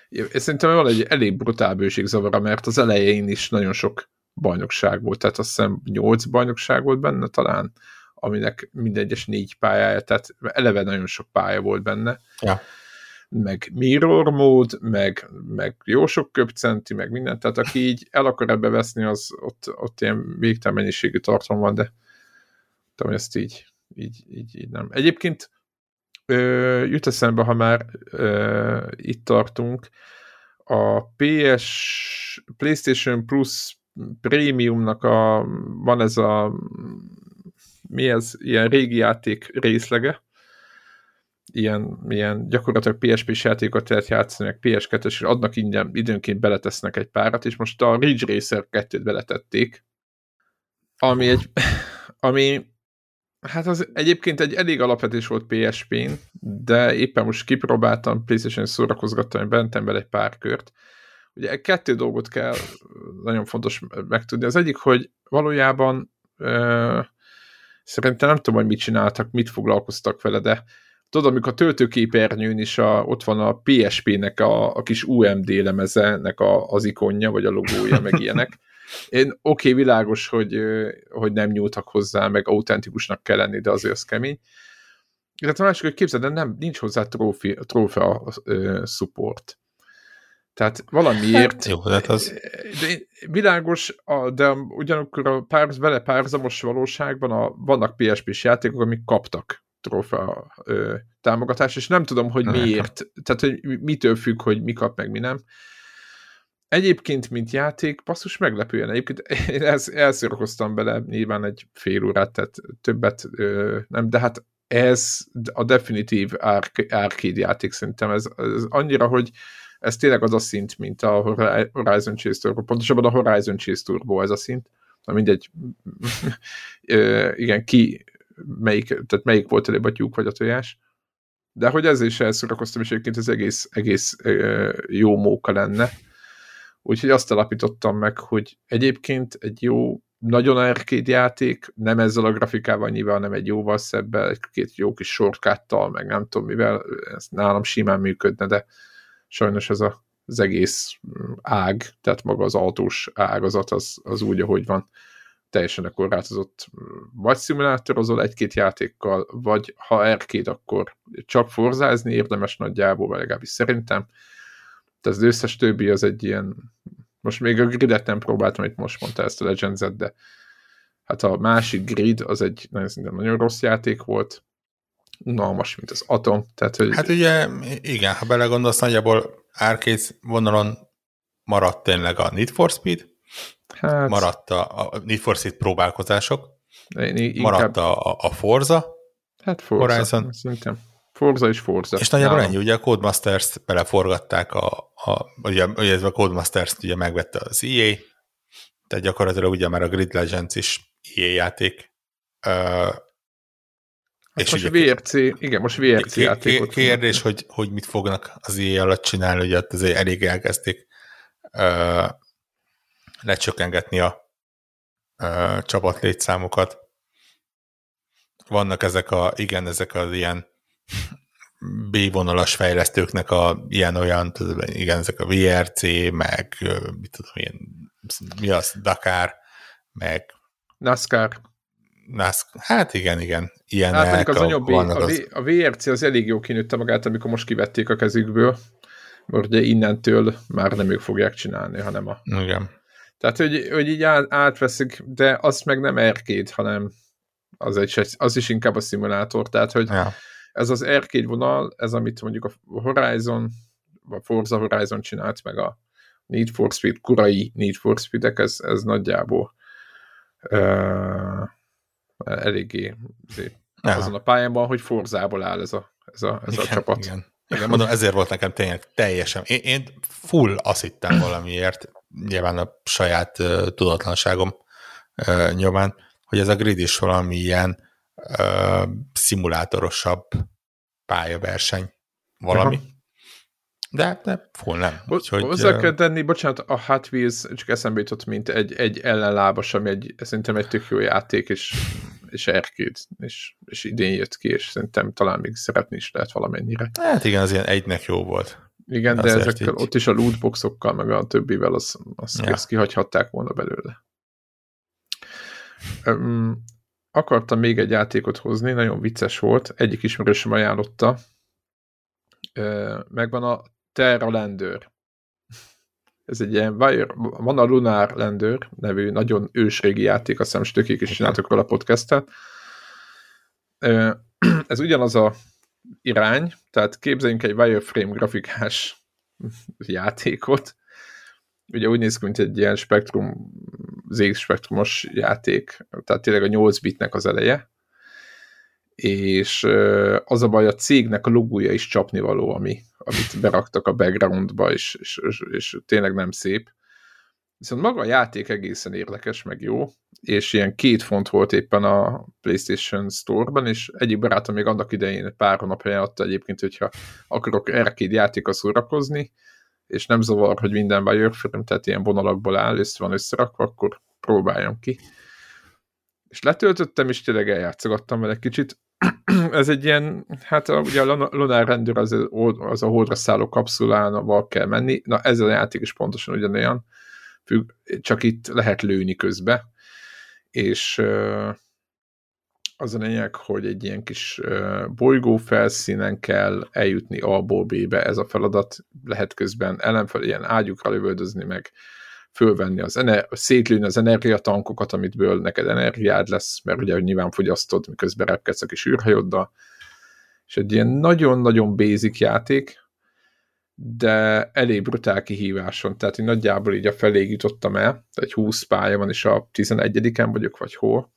És szerintem van egy elég brutál bőségzavara, mert az elején is nagyon sok bajnokság volt, tehát azt hiszem 8 bajnokság volt benne talán, aminek mindegyes négy pályája, tehát eleve nagyon sok pálya volt benne. Ja. meg mirror mód, meg, meg jó sok köpcenti, meg minden, tehát aki így el akar ebbe veszni, az ott, ott ilyen végtelen mennyiségű tartalom van, de tudom, ezt így, így, így, így nem. Egyébként ö, jut eszembe, ha már ö, itt tartunk, a PS PlayStation Plus Premiumnak a, van ez a mi ez, ilyen régi játék részlege, ilyen, ilyen gyakorlatilag PSP-s játékot lehet játszani, meg PS2-es, és adnak ingyen, időnként beletesznek egy párat, és most a Ridge Racer 2-t beletették, ami egy, ami hát az egyébként egy elég alapvetés volt PSP-n, de éppen most kipróbáltam, PlayStation szórakozgattam, hogy bentem bele egy pár kört. Ugye kettő dolgot kell nagyon fontos megtudni. Az egyik, hogy valójában szerintem nem tudom, hogy mit csináltak, mit foglalkoztak vele, de tudod, amikor a töltőképernyőn is a, ott van a PSP-nek a, a kis UMD lemezenek a, az ikonja, vagy a logója, meg ilyenek. Én oké, okay, világos, hogy, hogy nem nyúltak hozzá, meg autentikusnak kell lenni, de azért az kemény. Illetve a másik, hogy képzeld, nem, nincs hozzá trófi, trófea support. Tehát valamiért... Hát, jó, hát az... De világos, a, de ugyanakkor a pár, vele párzamos valóságban a, vannak PSP-s játékok, amik kaptak trófea ö, támogatást, és nem tudom, hogy miért, tehát hogy mitől függ, hogy mi kap, meg mi nem. Egyébként, mint játék, basszus meglepően. Egyébként én elsz, elszorokoztam bele nyilván egy fél órát, tehát többet ö, nem, de hát ez a definitív arcade játék szerintem, ez, ez annyira, hogy ez tényleg az a szint, mint a Horizon Chase Turbo, pontosabban a Horizon Chase Turbo ez a szint, na mindegy, igen, ki, melyik, tehát melyik volt előbb a tyúk vagy a tojás, de hogy ezzel is elszórakoztam, és egyébként ez egész, egész jó móka lenne, úgyhogy azt alapítottam meg, hogy egyébként egy jó, nagyon arcade játék, nem ezzel a grafikával nyilván, hanem egy jóval szebbel, egy-két jó kis sorkáttal, meg nem tudom mivel, ez nálam simán működne, de sajnos ez a, az egész ág, tehát maga az autós ágazat az, az úgy, ahogy van, teljesen korlátozott. Vagy szimulátorozol egy-két játékkal, vagy ha arcade, akkor csak forzázni érdemes nagyjából, vagy legalábbis szerintem. Tehát az összes többi az egy ilyen, most még a gridet nem próbáltam, amit most mondta ezt a legends de hát a másik grid az egy nagyon, nagyon rossz játék volt, unalmas, mint az Atom. Tehát, hogy... Hát ugye, igen, ha belegondolsz, nagyjából arcade vonalon maradt tényleg a Need for Speed, hát... maradt a, a Need for Speed próbálkozások, inkább... maradt a, a Forza, hát Forza, Horizon. Szerintem. Forza és Forza. És nagyjából ennyi, ugye a Codemasters-t beleforgatták, a, a, ugye, ugye a Codemasters-t ugye megvette az EA, tehát gyakorlatilag ugye már a Grid Legends is EA játék, és most ugye, VRC, igen, most VRC játékot. Kérdés, hogy, hogy mit fognak az EA alatt csinálni, ugye ott azért elég elkezdték uh, lecsökkengetni a uh, csapat létszámokat. Vannak ezek a, igen, ezek az ilyen B-vonalas fejlesztőknek a ilyen-olyan, igen, ezek a VRC, meg mit tudom én, mi az, Dakar, meg NASCAR. NASCAR. Hát igen, igen. Ilyen hát az, anyobbi, a, az... a VRC az elég jó kinőtte magát, amikor most kivették a kezükből, mert ugye innentől már nem ők fogják csinálni, hanem a... Igen. Tehát, hogy, hogy így átveszik, de azt meg nem erkéd, hanem az, egy, az is inkább a szimulátor, tehát hogy Ja. ez az arcade vonal, ez amit mondjuk a Horizon, a Forza Horizon csinált, meg a Need for Speed, korai Need for Speed-ek, ez, ez nagyjából uh, eléggé azon a pályán van, hogy Forzából áll ez a, ez a, ez a Igen, csapat. Igen. igen, mondom, ezért volt nekem tényleg teljesen. Én, én full azt hittem valamiért, nyilván a saját uh, tudatlanságom uh, nyomán, hogy ez a grid is valami ilyen uh, szimulátorosabb pályaverseny valami. Aha. De, de full nem. Úgyhogy, Hozzá kell tenni, bocsánat, a Hot Wheels csak eszembe jutott, mint egy, egy ellenlábas, ami egy, szerintem egy tök jó játék, és, és arcade, és, és idén jött ki, és szerintem talán még szeretni is lehet valamennyire. Hát igen, az ilyen egynek jó volt. Igen, de ezekkel, így. ott is a lootboxokkal, meg a többivel, az, az Ja. kihagyhatták volna belőle. Um, akartam még egy játékot hozni, nagyon vicces volt, egyik ismerősöm ajánlotta, megvan a Terra Lander. Ez egy ilyen, van a Lunar Lander nevű nagyon ősrégi játék, azt hiszem stökék is csináltak róla podcastet. Ez ugyanaz a irány, tehát képzeljünk egy wireframe grafikás játékot, ugye úgy néz ki, mint egy ilyen spektrum, ZX spektrumos játék, tehát tényleg a 8 bitnek az eleje, és az a baj, a cégnek a logója is csapnivaló, ami, amit beraktak a backgroundba, és, és, és, és tényleg nem szép. Viszont maga a játék egészen érdekes, meg jó, és ilyen két font volt éppen a PlayStation Store-ban, és egyik barátom még annak idején pár hónap ajánlotta egyébként, hogyha akarok arcade játéka szórakozni, és nem zavar, hogy minden wireframe, tehát ilyen vonalakból áll, össze van összerakva, akkor próbáljam ki. És letöltöttem, és tényleg eljátszogattam vele kicsit. Ez egy ilyen, hát a, ugye a Lunar Render az, az a holdra szálló kapszulával kell menni, na ez a játék is pontosan ugyanolyan, függ, csak itt lehet lőni közbe, és az a lényeg, hogy egy ilyen kis bolygó felszínen kell eljutni A-ból B-be, ez a feladat, lehet közben ellenfel ilyen ágyukra lövöldözni, meg fölvenni az ener- szétlőni az energiatankokat, amitből neked energiád lesz, mert ugye nyilván fogyasztod, miközben repkedsz a kis űrhajóddal, és egy ilyen nagyon-nagyon basic játék, de elég brutál kihíváson, tehát én nagyjából így a feléig jutottam el, egy 20 pálya van, és a 11-en vagyok, vagy hol,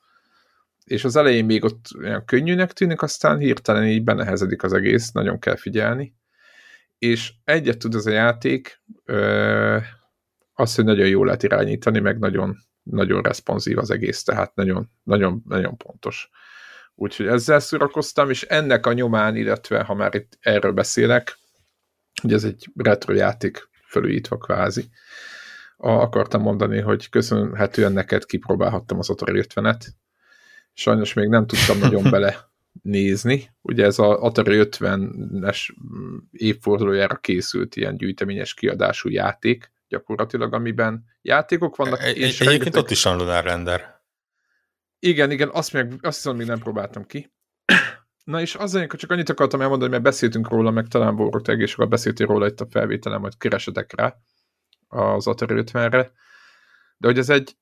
és az elején még ott olyan könnyűnek tűnik, aztán hirtelen így benehezedik az egész, nagyon kell figyelni, és egyet tud ez a játék, az, hogy nagyon jól lehet irányítani, meg nagyon, nagyon responsív az egész, tehát nagyon, nagyon, nagyon pontos. Úgyhogy ezzel szórakoztam, és ennek a nyomán, illetve ha már itt erről beszélek, hogy ez egy retro játék felújítva kvázi, a, akartam mondani, hogy köszönhetően neked kipróbálhattam az Atari 50-et. Sajnos még nem tudtam nagyon bele nézni. Ugye ez az Atari 50-es évfordulójára készült ilyen gyűjteményes kiadású játék, gyakorlatilag, amiben játékok vannak. Egy, és egyébként rengeteg- ott is van Lunar Render. igen, igen, azt, még, azt hiszem, még nem próbáltam ki. Na és az hogy csak annyit akartam elmondani, mert beszéltünk róla, meg talán Borok, te egész beszéltél róla itt a felvételem, hogy keresetek rá az Atari 50-re. De hogy ez egy,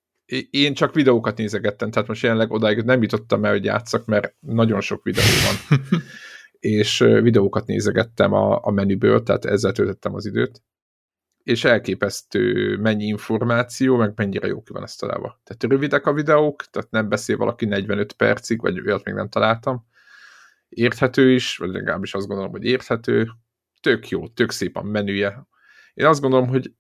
én csak videókat nézegettem, tehát most jelenleg odáig nem jutottam el, hogy játszak, mert nagyon sok videó van. és videókat nézegettem a, a menüből, tehát ezzel töltöttem az időt. És elképesztő mennyi információ, meg mennyire jó ki van ezt találva. Tehát rövidek a videók, tehát nem beszél valaki 45 percig, vagy olyat még nem találtam. Érthető is, vagy legalábbis azt gondolom, hogy érthető. Tök jó, tök szép a menüje. Én azt gondolom, hogy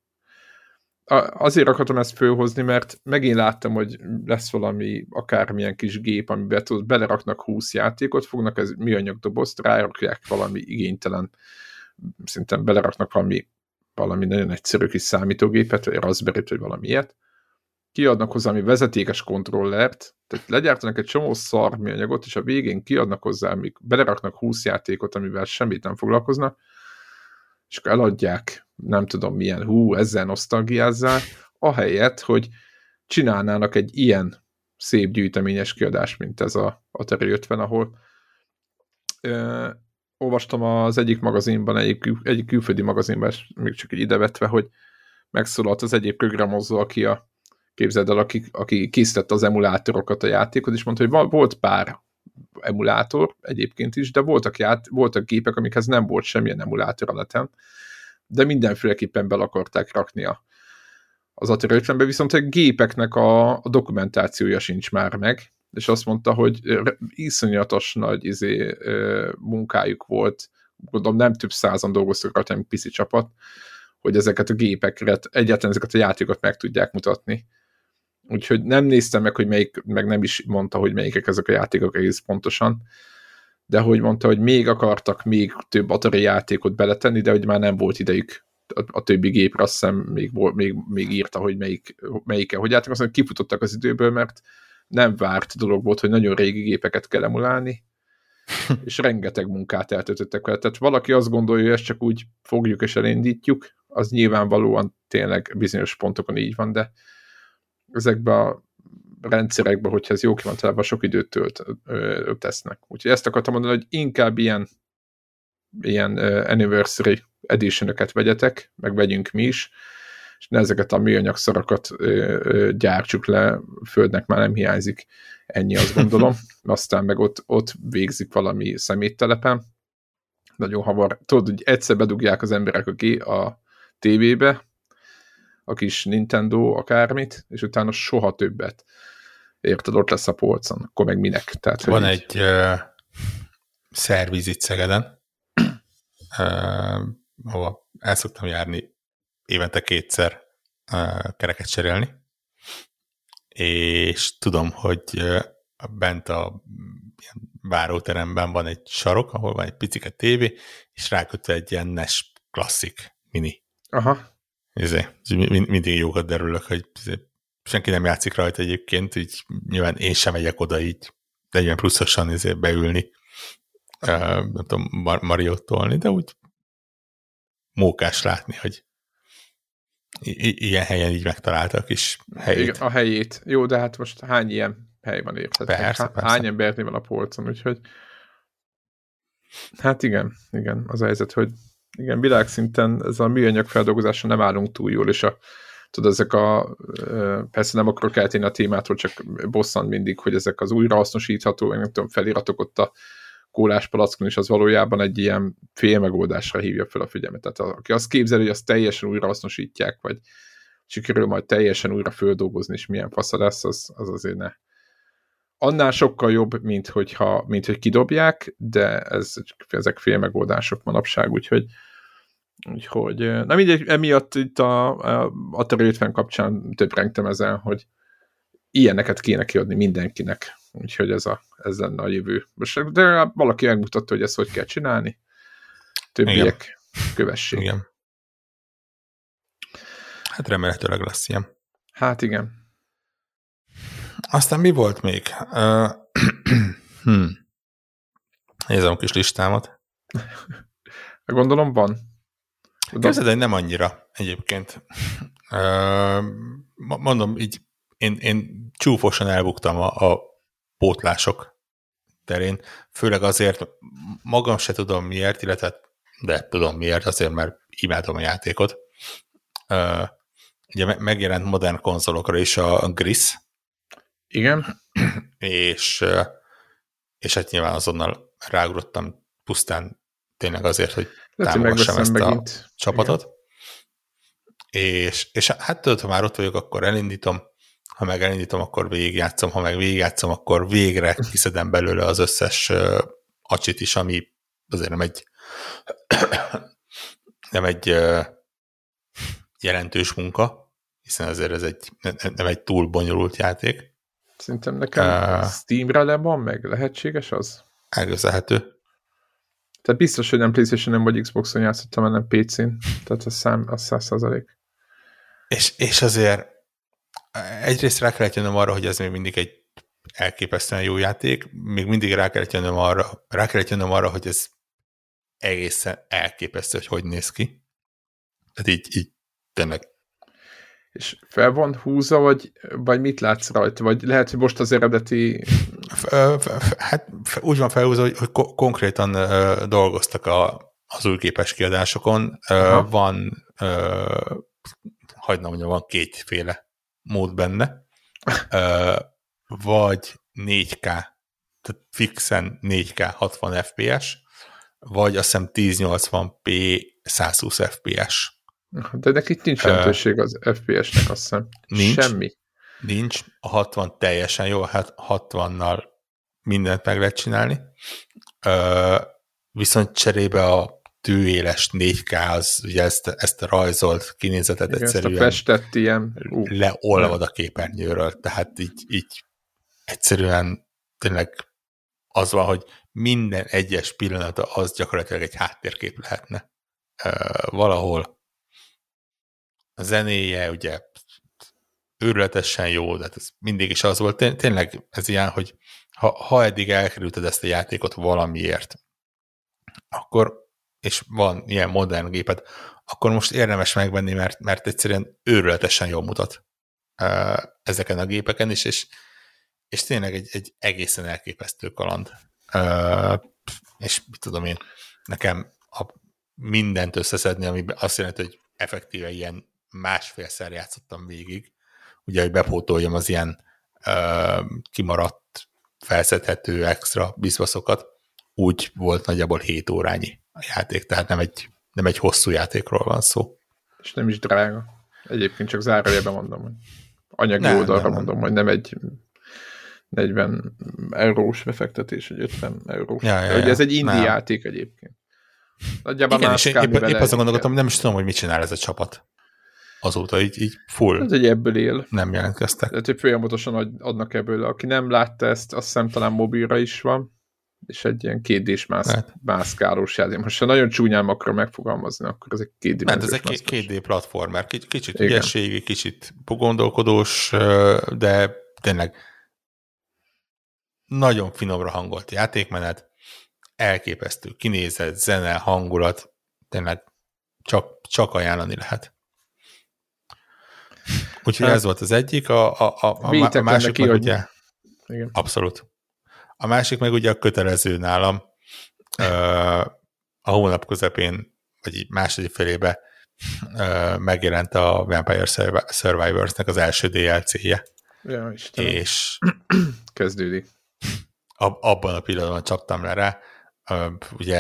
azért akartam ezt fölhozni, mert megint láttam, hogy lesz valami akármilyen kis gép, amiben tudod, beleraknak 20 játékot, fognak ez műanyag dobozt, rárakják valami igénytelen, szerintem beleraknak valami, valami nagyon egyszerű kis számítógépet, vagy raspberry vagy valami ilyet, kiadnak hozzá valami vezetékes kontrollert, tehát legyártanak egy csomó szar műanyagot, és a végén kiadnak hozzá, amik beleraknak 20 játékot, amivel semmit nem foglalkoznak, és akkor eladják, nem tudom milyen, hú, ezzel nosztalgiázzál, ahelyett, hogy csinálnának egy ilyen szép gyűjteményes kiadás, mint ez a Atari 50, ahol olvastam az egyik magazinban, egyik, egyik külföldi magazinban, még csak egy idevetve, hogy megszólalt az egyik programozó, aki a képzeld el, aki, aki készítette az emulátorokat a játékot, és mondta, hogy volt pár emulátor egyébként is, de voltak, ját, voltak gépek, amikhez nem volt semmilyen emulátor a neten, de mindenféleképpen bel akarták rakni a, az Atari 50 viszont a gépeknek a, a dokumentációja sincs már meg, és azt mondta, hogy iszonyatos nagy izé, munkájuk volt, gondolom nem több százan dolgoztak rajta, hanem pici csapat, hogy ezeket a gépeket, egyáltalán ezeket a játékokat meg tudják mutatni. Úgyhogy nem néztem meg, hogy melyik, meg nem is mondta, hogy melyikek ezek a játékok egész pontosan, de hogy mondta, hogy még akartak még több Atari játékot beletenni, de hogy már nem volt idejük a, a többi gépre, azt hiszem még, még, még írta, hogy melyik, melyike, hogy játék, azt mondja, kifutottak az időből, mert nem várt dolog volt, hogy nagyon régi gépeket kell emulálni, és rengeteg munkát eltöltöttek vele. Tehát valaki azt gondolja, hogy ezt csak úgy fogjuk és elindítjuk, az nyilvánvalóan tényleg bizonyos pontokon így van, de ezekben a rendszerekben, hogyha ez jó ki van találva, sok időt tölt, ö, tesznek. Úgyhogy ezt akartam mondani, hogy inkább ilyen, ilyen uh, anniversary edition vegyetek, meg vegyünk mi is, és ne ezeket a műanyag szarakat gyártsuk le, földnek már nem hiányzik, ennyi azt gondolom, aztán meg ott, ott végzik valami szeméttelepen, nagyon hamar, tudod, hogy egyszer bedugják az emberek a, a tévébe, a kis Nintendo akármit, és utána soha többet. Érted, ott lesz a polcon, akkor meg minek? Tehát, Van egy így... uh, szerviz itt Szegeden, uh, ahol el szoktam járni évente kétszer kereket cserélni, és tudom, hogy bent a váróteremben van egy sarok, ahol van egy picike tévé, és rákötve egy ilyen NES klasszik mini. Aha. Izé, mindig jókat derülök, hogy izé, senki nem játszik rajta egyébként, így nyilván én sem megyek oda így 40 pluszosan izé beülni, uh, nem tudom, Mariót tolni, de úgy mókás látni, hogy I- ilyen helyen így megtaláltak a kis helyét. A helyét. Jó, de hát most hány ilyen hely van érted? Persze, Há- persze. Hány embernél van a polcon, úgyhogy hát igen, igen, az a helyzet, hogy igen, világszinten ez a műanyag feldolgozása nem állunk túl jól, és a, tudod, ezek a, persze nem akarok eltérni a témától, csak bosszant mindig, hogy ezek az újrahasznosítható, nem tudom, feliratok ott a kólás palackon, és az valójában egy ilyen félmegoldásra hívja fel a figyelmet. Tehát aki azt képzeli, hogy azt teljesen újrahasznosítják, vagy sikerül majd teljesen újra földolgozni, és milyen fasza lesz, az, az azért ne. Annál sokkal jobb, mint, hogyha, mint hogy kidobják, de ez, ezek félmegoldások manapság, úgyhogy Úgyhogy nem így, emiatt itt a, a Atari 50 kapcsán több ezen, hogy ilyeneket kéne kiadni mindenkinek. Úgyhogy ez, a, ez lenne a jövő. Most, de valaki megmutatta, hogy ezt hogy kell csinálni. Többiek Igen. kövessék. Igen. Hát remélhetőleg lesz ilyen. Hát igen. Aztán mi volt még? Uh, hmm. Nézem a kis listámat. Gondolom van. Képzeld, hogy nem annyira egyébként. Uh, mondom, így én, én csúfosan elbuktam a, a pótlások terén, főleg azért magam se tudom miért, illetve de tudom miért, azért, mert imádom a játékot. Ugye megjelent modern konzolokra is a Gris. Igen. És, és hát nyilván azonnal ráugrottam pusztán tényleg azért, hogy támogassam ezt megint. a csapatot. Igen. És, és hát tudod, ha már ott vagyok, akkor elindítom, ha meg elindítom, akkor végigjátszom, ha meg végigjátszom, akkor végre kiszedem belőle az összes acsit is, ami azért nem egy nem egy jelentős munka, hiszen azért ez egy, nem egy túl bonyolult játék. Szerintem nekem uh, Steamre le van meg, lehetséges az? Elgözelhető. Tehát biztos, hogy nem playstation nem vagy Xboxon játszottam, hanem PC-n. Tehát a szám, az száz százalék. És, és azért egyrészt rá kellett jönnöm arra, hogy ez még mindig egy elképesztően jó játék, még mindig rá kellett jönnöm arra, rá kellett jönnöm arra, hogy ez egészen elképesztő, hogy hogy néz ki. Tehát így, így tényleg. És fel van húzva, vagy, vagy mit látsz rajta? Vagy lehet, hogy most az eredeti... Hát úgy van felhúzva, hogy, hogy konkrétan dolgoztak a, az új képes kiadásokon. Aha. Van, hagyd mondjam, van kétféle mód benne, vagy 4K, tehát fixen 4K 60 FPS, vagy azt hiszem 1080p 120 FPS. De neki nincs jelentőség az FPS-nek, azt hiszem. Nincs. Semmi. Nincs. A 60 teljesen jó, hát 60-nal mindent meg lehet csinálni. viszont cserébe a tűéles 4K, az ugye ezt, ezt a rajzolt kinézetet Igen, egyszerűen ezt a festett ilyen... Uh, leolvad a képernyőről, tehát így, így egyszerűen tényleg az van, hogy minden egyes pillanata az gyakorlatilag egy háttérkép lehetne. Uh, valahol a zenéje ugye őrületesen jó, de hát ez mindig is az volt. Tényleg ez ilyen, hogy ha, ha eddig elkerülted ezt a játékot valamiért, akkor és van ilyen modern géped, akkor most érdemes megvenni, mert, mert egyszerűen őrületesen jól mutat ezeken a gépeken is, és, és tényleg egy, egy egészen elképesztő kaland. és mit tudom én, nekem a mindent összeszedni, ami azt jelenti, hogy effektíve ilyen másfélszer játszottam végig, ugye, hogy bepótoljam az ilyen kimaradt, felszedhető extra bizbaszokat, úgy volt nagyjából 7 órányi a játék, tehát nem egy, nem egy hosszú játékról van szó. És nem is drága. Egyébként csak zárójelben mondom, hogy anyagi nem, oldalra nem, mondom, nem. hogy nem egy 40 eurós befektetés, vagy 50 eurós. Ja, ja, ja. ez egy indie nem. játék egyébként. Nagyjából Igen, és én épp, épp azon gondolkodtam, nem is tudom, hogy mit csinál ez a csapat. Azóta így, így full. Ez egy ebből él. Nem jelentkeztek. Tehát, hogy folyamatosan adnak ebből. Aki nem látta ezt, azt hiszem talán mobilra is van és egy ilyen kétdés mász, hát. mászkálós játék. Most ha nagyon csúnyán akarom megfogalmazni, akkor ez egy két Mert ez egy két platformer, kicsit ügyességi, kicsit gondolkodós, de tényleg nagyon finomra hangolt játékmenet, elképesztő kinézet, zene, hangulat, tényleg csak, csak ajánlani lehet. Úgyhogy hát, ez volt az egyik, a, a, a, a, a másik meg ugye, igen. abszolút. A másik meg ugye a kötelező nálam, a hónap közepén, vagy így második felébe megjelent a Vampire Survivors-nek az első DLC-je. Ja, Istenem. És kezdődik. Ab, abban a pillanatban csaptam le rá. Ugye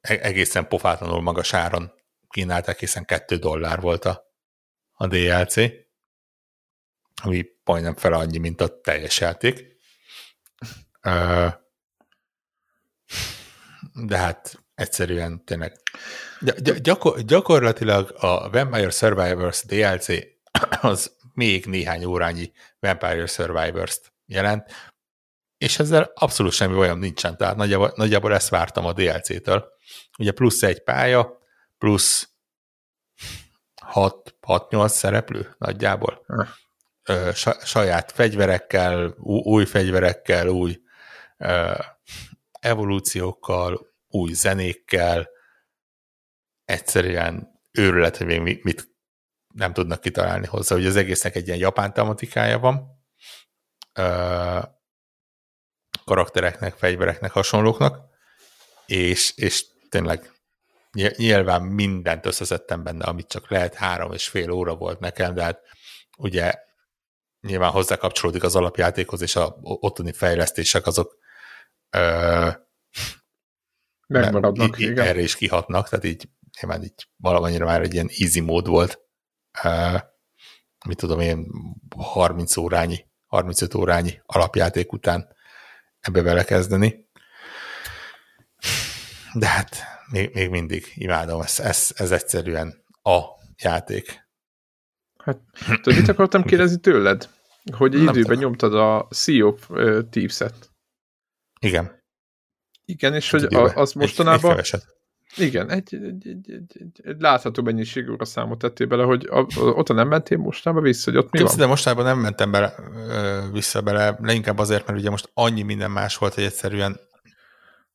e-, egészen pofátlanul magas áron kínálták, hiszen 2 dollár volt a, a DLC, ami majdnem fel annyi, mint a teljes játék. De hát egyszerűen tényleg. Gyakor- gyakorlatilag a Vampire Survivors DLC az még néhány órányi Vampire Survivors-t jelent, és ezzel abszolút semmi olyan nincsen, tehát nagyjából, nagyjából ezt vártam a DLC-től. Ugye plusz egy pálya, plusz 6-8 szereplő nagyjából. Ö, saját fegyverekkel, új fegyverekkel, új evolúciókkal, új zenékkel, egyszerűen őrület, hogy még mit nem tudnak kitalálni hozzá, hogy az egésznek egy ilyen japán tematikája van, karaktereknek, fegyvereknek, hasonlóknak, és, és tényleg nyilván mindent összeszedtem benne, amit csak lehet, három és fél óra volt nekem, de hát ugye nyilván hozzá kapcsolódik az alapjátékhoz, és a ottani fejlesztések azok Megmaradnak, í- igen. Erre is kihatnak, tehát így nyilván így valamennyire már egy ilyen easy mód volt. Uh, mit tudom én, 30 órányi, 35 órányi alapjáték után ebbe belekezdeni. De hát még, még mindig imádom, ez, ez, ez egyszerűen a játék. Hát, tudod, mit akartam kérdezni tőled? Hogy időben nyomtad a Sea of Thieves-et. Igen. Igen, és hogy a, az mostanában... Egy, egy igen, egy, egy, egy, egy, egy, egy látható mennyiségű a számot tettél bele, hogy a, a, ott nem mentél mostanában vissza, hogy ott mi Tudsz, van? De mostanában nem mentem bele, vissza bele, leginkább azért, mert ugye most annyi minden más volt, hogy egyszerűen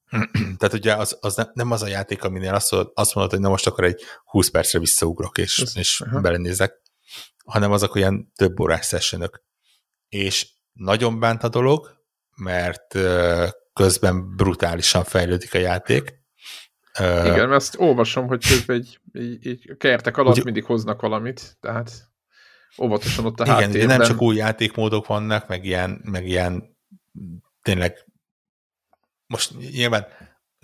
tehát ugye az, az nem az a játék, aminél azt, azt mondod, hogy na most akkor egy 20 percre visszaugrok, és, Ez, és belenézek, hanem azok olyan több órás sessionök. És nagyon bánt a dolog, mert közben brutálisan fejlődik a játék. Igen, mert azt olvasom, hogy közben egy, egy, egy kertek alatt Úgy, mindig hoznak valamit, tehát... óvatosan ott a Igen, háttérben. de nem csak új játékmódok vannak, meg ilyen, meg ilyen tényleg most nyilván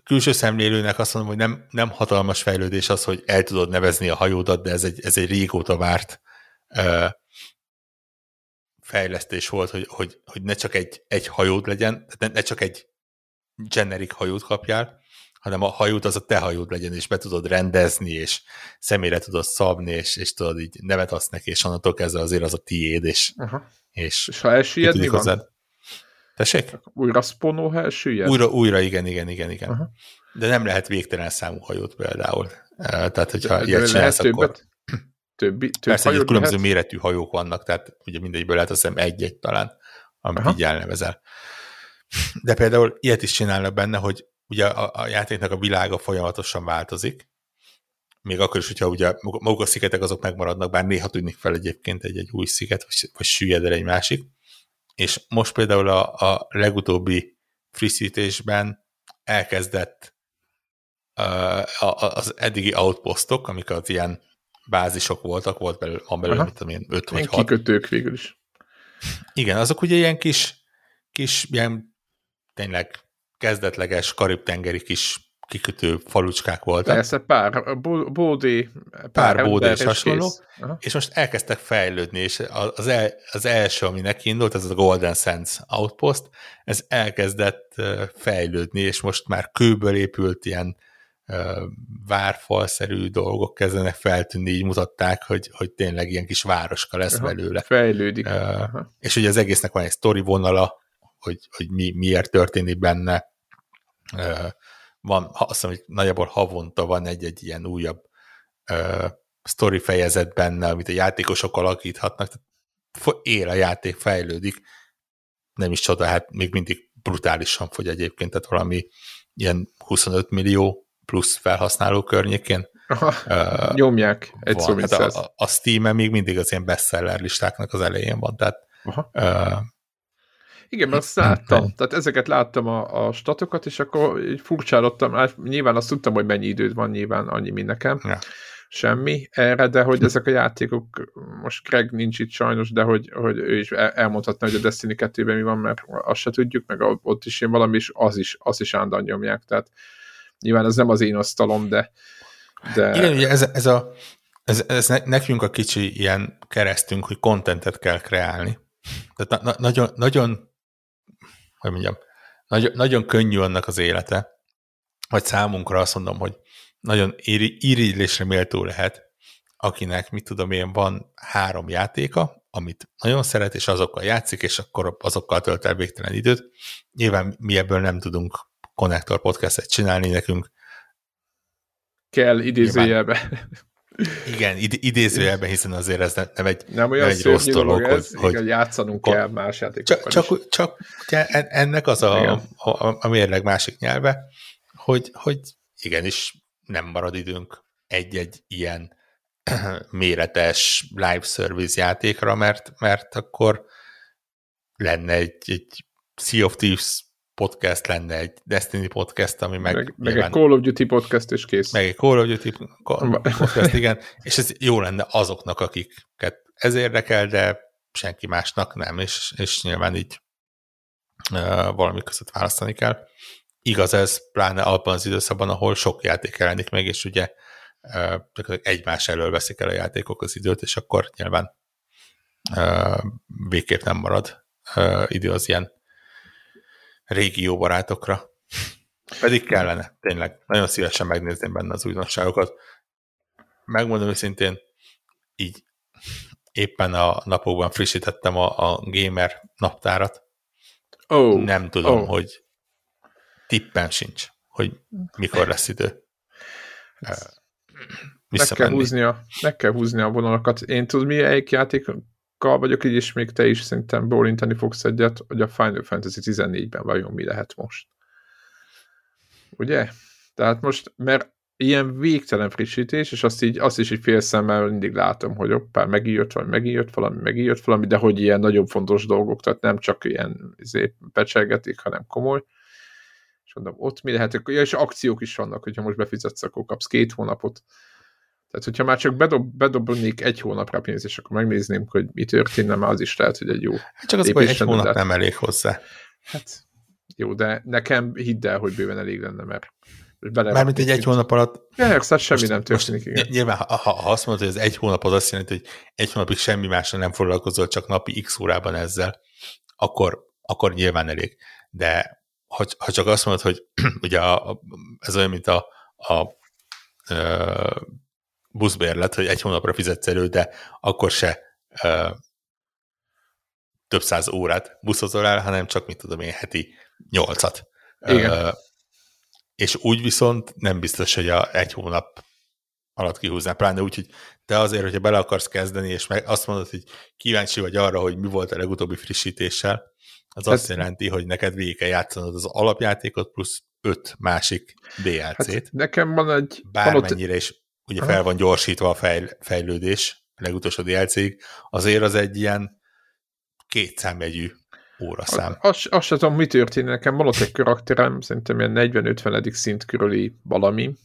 külső szemlélőnek azt mondom, hogy nem, nem hatalmas fejlődés az, hogy el tudod nevezni a hajódat, de ez egy, ez egy régóta várt ö, fejlesztés volt, hogy, hogy, hogy ne csak egy, egy hajód legyen, ne, ne csak egy generic hajót kapjál, hanem a hajót az a te hajód legyen, és be tudod rendezni, és személyre tudod szabni, és, és tudod így nevet azt neki, és onnantól kezdve azért az a tiéd, és, Aha. és, És ha elsüllyed, mi van? hozzád. Tessék? Újra spawnnol, ha elsüllyed? Újra, újra, igen, igen, igen, igen. Aha. De nem lehet végtelen számú hajót például. Eh, Tehát, hogyha De- de ilyet lehet csinálsz, akkor többet? Többi, több persze egy hajót különböző lehet? méretű hajók vannak, tehát ugye mindegyikből lehet azt hiszem egy-egy talán, amit Aha. így elnevezel. De például ilyet is csinálnak benne, hogy ugye a, a játéknak a világa folyamatosan változik, még akkor is, hogyha ugye maguk a szigetek azok megmaradnak, bár néha tűnik fel egyébként egy-egy új sziget, vagy, vagy süllyed el egy másik. És most például a, a legutóbbi frissítésben elkezdett uh, a- a- az eddigi outpostok, amik az ilyen bázisok voltak, volt belőle, van belőle, Aha. mit tudom én, öt vagy hat. kikötők végül is. Igen, azok ugye ilyen kis, kis ilyen tényleg kezdetleges karib-tengeri kis kikötő falucskák voltak. Persze, pár bó- bódé, Pár bódé ember, és hasonló. és most elkezdtek fejlődni, és az, el, az első, ami neki indult, ez a Golden Sands Outpost, ez elkezdett fejlődni, és most már kőből épült ilyen várfalszerű dolgok kezdenek feltűnni, így mutatták, hogy, hogy tényleg ilyen kis városka lesz Aha. belőle. Fejlődik. Aha. és ugye az egésznek van egy sztori vonala, hogy, hogy mi, miért történik benne. Van, azt hiszem, hogy nagyjából havonta van egy-egy ilyen újabb ö, sztori fejezet benne, amit a játékosok alakíthatnak. Tehát él a játék, fejlődik. Nem is csoda, hát még mindig brutálisan fogy egyébként, tehát valami ilyen 25 millió plusz felhasználó környékén. Aha. Ö, Nyomják, egy szó mint Hát a, a, Steam-en még mindig az ilyen bestseller listáknak az elején van, tehát Aha. ö, Igen, mert azt láttam. Tehát ezeket láttam a, a statokat, és akkor így furcsálottam. Hát nyilván azt tudtam, hogy mennyi időd van, nyilván annyi, mint nekem. Ja. Semmi erre, de hogy ezek a játékok, most Greg nincs itt sajnos, de hogy, hogy ő is el- elmondhatna, hogy a Destiny 2-ben mi van, mert azt se tudjuk, meg ott is én valami, és az is, azt is állandóan nyomják. Tehát nyilván ez nem az én asztalom, de, de Igen, ugye ez, ez, a, ez, ez ne- nekünk a kicsi ilyen keresztünk, hogy kontentet kell kreálni. Tehát na, na, nagyon, nagyon, hogy mondjam, nagyon, nagyon könnyű annak az élete, vagy számunkra azt mondom, hogy nagyon iri- irigylésre méltó lehet, akinek, mit tudom én, van három játéka, amit nagyon szeret, és azokkal játszik, és akkor azokkal tölt el végtelen időt. Nyilván mi ebből nem tudunk Connector podcastet csinálni, nekünk kell idézőjelbe. Igen, id- idézőjelben, hiszen azért ez ne- nem egy, Nem nem olyan egy rossz dolog, ez, hogy, hogy igen, játszanunk kell más játékokkal csak, csak, csak ugye ennek az a, Igen. a, a mérleg másik nyelve, hogy, hogy igenis nem marad időnk egy-egy ilyen méretes live service játékra, mert, mert akkor lenne egy, egy Sea of Thieves podcast, lenne egy Destiny podcast, ami meg, meg, meg nyilván- egy Call of Duty podcast, és kész. meg egy Call of Duty podcast, igen, és ez jó lenne azoknak, akiket ez érdekel, de senki másnak nem, és, és nyilván így uh, valami között választani kell. Igaz ez, pláne abban az időszakban, ahol sok játék jelenik meg, és ugye uh, egymás elől veszik el a játékok az időt, és akkor nyilván uh, végképp nem marad uh, idő az ilyen régió barátokra. Pedig kellene, tényleg. Nagyon szívesen megnézném benne az újdonságokat. Megmondom őszintén, így éppen a napokban frissítettem a, a gamer naptárat. Oh, Nem tudom, oh. hogy tippem sincs, hogy mikor lesz idő. Meg kell, Visszamenni. húzni a, meg kell húzni a vonalakat. Én tudod, mi egyik játékkal vagyok így, és még te is szerintem bólintani fogsz egyet, hogy a Final Fantasy 14-ben vajon mi lehet most. Ugye? Tehát most, mert ilyen végtelen frissítés, és azt, így, azt is így fél szemmel mindig látom, hogy oppá, megijött valami, megijött valami, megijött valami, de hogy ilyen nagyon fontos dolgok, tehát nem csak ilyen izé, becselgetik, hanem komoly. És mondom, ott mi lehet, ja, és akciók is vannak, hogyha most befizetsz, akkor kapsz két hónapot. Tehát, hogyha már csak bedob, bedobnék egy hónapra pénzt, és akkor megnézném, hogy mi történne, már az is lehet, hogy egy jó Hát csak az, hogy egy hónap nem elég hozzá. Hát jó, de nekem hidd el, hogy bőven elég lenne, mert bele Mármint egy egy hónap alatt... Persze, semmi most, nem történik. Most, igen. Nyilván, ha, ha azt mondod, hogy ez egy hónap az azt jelenti, hogy egy hónapig semmi másra nem foglalkozol, csak napi x órában ezzel, akkor, akkor nyilván elég. De ha, ha csak azt mondod, hogy ugye a, a, ez olyan, mint a, a, a buszbérlet, hogy egy hónapra fizetsz elő, de akkor se a, több száz órát buszozol el, hanem csak, mit tudom én, heti nyolcat. Igen. és úgy viszont nem biztos, hogy a egy hónap alatt kihúznál, pláne úgy, hogy te azért, hogyha bele akarsz kezdeni, és meg azt mondod, hogy kíváncsi vagy arra, hogy mi volt a legutóbbi frissítéssel, az hát, azt jelenti, hogy neked végig kell játszanod az alapjátékot plusz öt másik DLC-t. Hát nekem van egy... Bármennyire is ugye fel van gyorsítva a fejl, fejlődés, a legutolsó dlc azért az egy ilyen kétszámjegyű óraszám. Azt, azt sem tudom, mi történik. Nekem van ott egy karakterem, szerintem ilyen 40-50. szint körüli valami,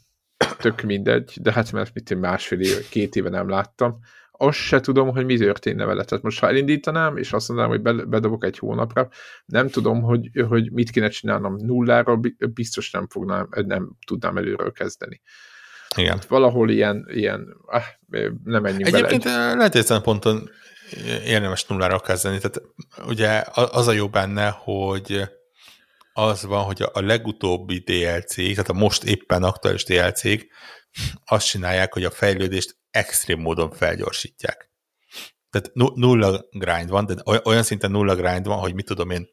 tök mindegy, de hát mert mit én másfél éve, két éve nem láttam. Azt se tudom, hogy mi történne vele. Tehát most ha elindítanám, és azt mondanám, hogy bedobok egy hónapra, nem tudom, hogy, hogy mit kéne csinálnom nullára, biztos nem fognám, nem tudnám előről kezdeni. Igen. Hát valahol ilyen, ilyen ah, nem menjünk Egyébként bele. Egy... lehet ezen ponton érdemes nullára kezdeni. Tehát ugye az a jó benne, hogy az van, hogy a legutóbbi DLC, tehát a most éppen aktuális dlc azt csinálják, hogy a fejlődést extrém módon felgyorsítják. Tehát nulla grind van, de olyan szinten nulla grind van, hogy mit tudom én,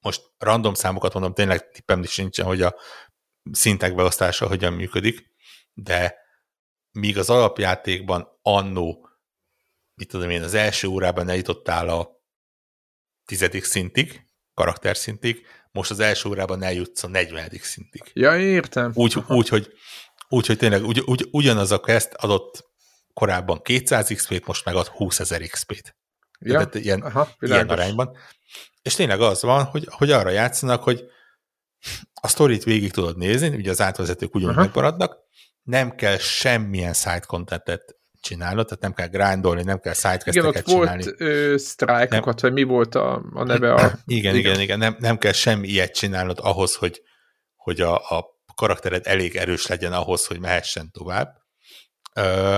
most random számokat mondom, tényleg tippem is nincsen, hogy a szintek beosztása hogyan működik, de míg az alapjátékban annó mit tudom én, az első órában eljutottál a tizedik szintig, karakterszintig, most az első órában eljutsz a 40. szintig. Ja, értem. Úgy, úgy, hogy, úgy, hogy tényleg ugy, ugy, ugyanaz a quest adott korábban 200 XP-t, most megad 20 ezer XP-t. Ja, Tehát ilyen, aha, ilyen arányban. És tényleg az van, hogy, hogy arra játszanak, hogy a sztorit végig tudod nézni, ugye az átvezetők ugyanúgy megmaradnak, nem kell semmilyen side contentet csinálod, tehát nem kell grindolni, nem kell sidequesteket csinálni. Volt sztrájkokat, vagy mi volt a, a neve? A... Igen, igen, igen, igen. Nem, nem kell semmi ilyet csinálnod ahhoz, hogy, hogy a, a karaktered elég erős legyen ahhoz, hogy mehessen tovább. Ö,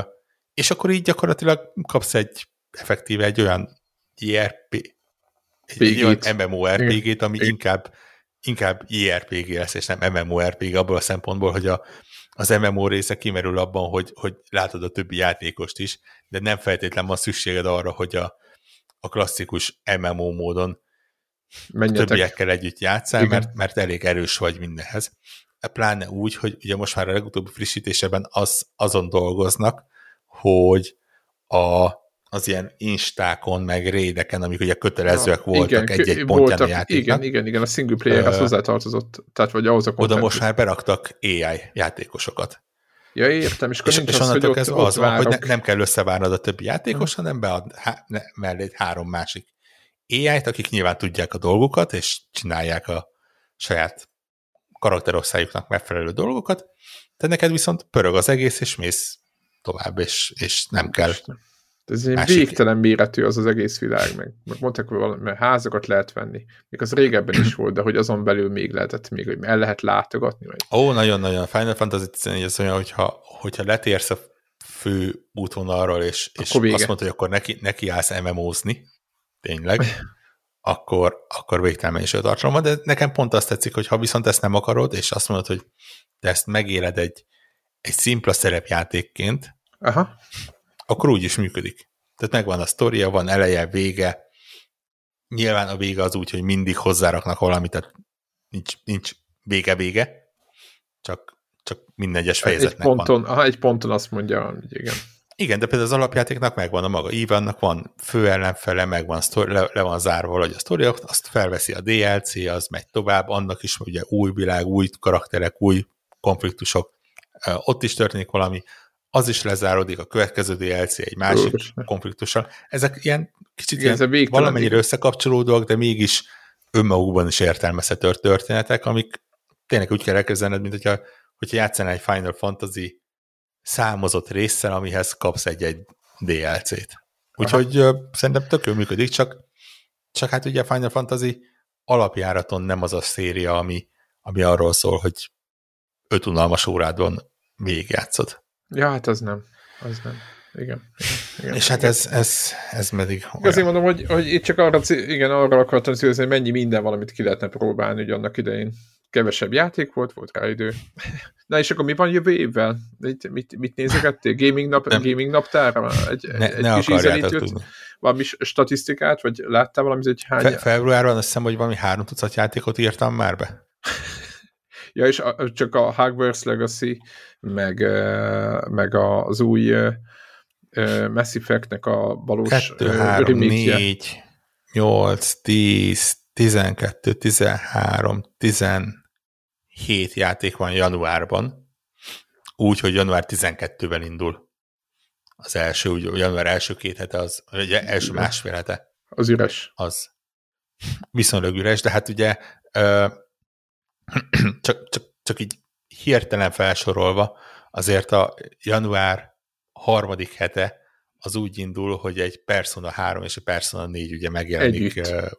és akkor így gyakorlatilag kapsz egy effektíve egy olyan IRP, egy, egy olyan MMORPG-t, ami igen. inkább inkább IRPG lesz, és nem MMORPG abból a szempontból, hogy a, az MMO része kimerül abban, hogy, hogy látod a többi játékost is, de nem feltétlen van szükséged arra, hogy a, a klasszikus MMO módon Menjetek. a többiekkel együtt játszál, mert, mert elég erős vagy mindenhez. Pláne úgy, hogy ugye most már a legutóbbi frissítésében az, azon dolgoznak, hogy a az ilyen instákon, meg rédeken, amik ugye kötelezőek ja, voltak egy-egy pontján a játéknak. Igen, igen, igen, a single player az hozzátartozott, tehát vagy ahhoz a Oda most már beraktak AI játékosokat. Ja, értem, és és, és onnantól kezdve az van, hogy ne, nem kell összevárnod a többi játékos, hmm. hanem bead há, ne, mellé három másik AI-t, akik nyilván tudják a dolgokat, és csinálják a saját karakterosztályuknak megfelelő dolgokat, de neked viszont pörög az egész, és mész tovább, és, és nem kell ez egy végtelen méretű az az egész világ, meg, meg mondták, hogy valami, mert házakat lehet venni. Még az régebben is volt, de hogy azon belül még lehetett, még hogy el lehet látogatni. Vagy... Ó, nagyon-nagyon. Final Fantasy 14 az olyan, hogyha, hogyha letérsz a fő útvonalról, és, és azt mondod, hogy akkor neki, neki állsz MMO-zni, tényleg, akkor, akkor végtelen mennyiség tartalma, de nekem pont azt tetszik, hogy ha viszont ezt nem akarod, és azt mondod, hogy te ezt megéled egy, egy szimpla szerepjátékként, Aha akkor úgy is működik. Tehát megvan a sztoria, van eleje, vége. Nyilván a vége az úgy, hogy mindig hozzáraknak valamit, tehát nincs, nincs vége-vége, csak, csak minden egyes fejezetnek egy ponton, van. Aha, egy ponton azt mondja, hogy igen. Igen, de például az alapjátéknak megvan a maga Ivannak, van fő ellenfele, megvan sztori, le, le van zárva valahogy a sztori, azt felveszi a DLC, az megy tovább, annak is ugye új világ, új karakterek, új konfliktusok, ott is történik valami, az is lezárodik, a következő DLC egy másik Úr. konfliktussal. Ezek ilyen kicsit Igen, ilyen valamennyire összekapcsolódóak, de mégis önmagukban is értelmezhető történetek, amik tényleg úgy kell elkezdened, mint hogyha, hogyha játszanál egy Final Fantasy számozott résszel, amihez kapsz egy-egy DLC-t. Úgyhogy uh, szerintem tök jól működik, csak, csak hát ugye Final Fantasy alapjáraton nem az a széria, ami, ami arról szól, hogy öt unalmas órádon végigjátszod. Ja, hát az nem. Az nem. Igen. igen, És hát ez, ez, ez meddig olyan. Azért mondom, hogy, hogy itt csak arra, igen, arra akartam szívezni, hogy mennyi minden valamit ki lehetne próbálni, hogy annak idején kevesebb játék volt, volt rá idő. Na és akkor mi van jövő évvel? Mit, mit, mit nézegettél? Gaming, nap, nem. gaming naptára? Egy, ne, egy ne kis ízelítőt? Valami statisztikát? Vagy láttál valami, egy hány... Fe, februárban azt hiszem, hogy valami három tucat játékot írtam már be. Ja, és a, csak a Hogwarts Legacy, meg, meg az új Mass Effect-nek a valós 2, 3, 4, 8, 10, 12, 13, 17 játék van januárban, úgy, hogy január 12-ben indul. Az első, úgy január első két hete, az, vagy első másfél hete. Az üres. Az. Viszonylag üres, de hát ugye csak, csak, csak így hirtelen felsorolva, azért a január harmadik hete az úgy indul, hogy egy Persona 3 és egy Persona 4 ugye megjelenik együtt. Uh,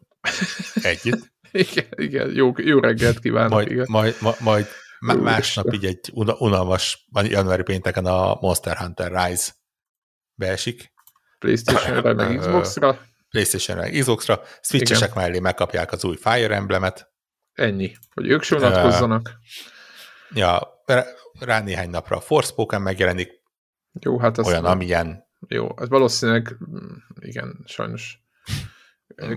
együtt. igen, igen, jó, jó reggelt kívánok. Majd, igen. majd, majd, majd másnap így egy unalmas januári pénteken a Monster Hunter Rise beesik. Playstation-re, meg Xbox-ra. Playstation-re, Xbox-ra. Switch-esek mellé megkapják az új Fire Emblemet. Ennyi, hogy ők se vonatkozzanak. Uh, ja, rá néhány napra a Forspoken megjelenik. Jó, hát az olyan, amilyen. Jó, ez valószínűleg, mm, igen, sajnos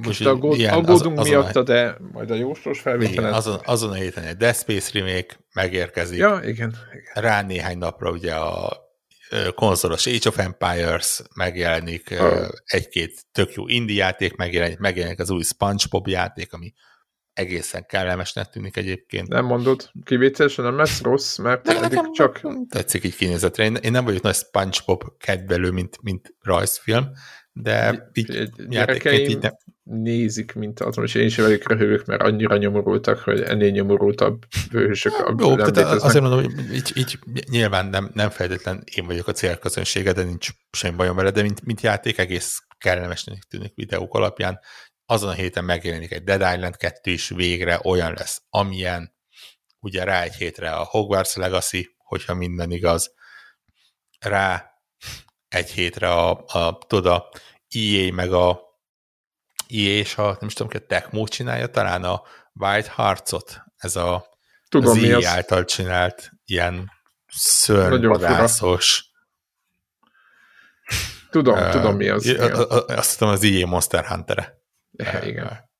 Kicsit aggód, ilyen, aggódunk az, miatta, a, de majd a jóslos felvételen. azon, azon a héten egy Death Space remake megérkezik. Ja, igen, igen. Rá néhány napra ugye a konzolos Age of Empires megjelenik, uh. egy-két tök jó indie játék megjelenik, megjelenik az új SpongeBob játék, ami egészen kellemesnek tűnik egyébként. Nem mondod, kivételesen nem lesz rossz, mert nem, eddig csak... Tetszik így kinézetre. Én, én nem vagyok nagy SpongeBob kedvelő, mint, mint rajzfilm, de így játékként így nem... nézik, mint azon, és én is velük röhögök, mert annyira nyomorultak, hogy ennél nyomorultabb hősök Jó, tehát azért mondom, hogy így, így nyilván nem, nem feltétlen én vagyok a célközönsége, de nincs semmi bajom vele, de mint, mint játék egész kellemesnek tűnik videók alapján. Azon a héten megjelenik egy Dead Island 2 is végre olyan lesz, amilyen ugye rá egy hétre a Hogwarts Legacy, hogyha minden igaz, rá egy hétre a, a, tudod, a EA meg a EA és a, nem is tudom, hogy a Tecmo csinálja talán a White Hearts-ot, ez a tudom, az EA az. által csinált ilyen szörnyvadászos Tudom, uh, tudom mi az. Azt tudom, az EA Monster Hunter-e. Igen.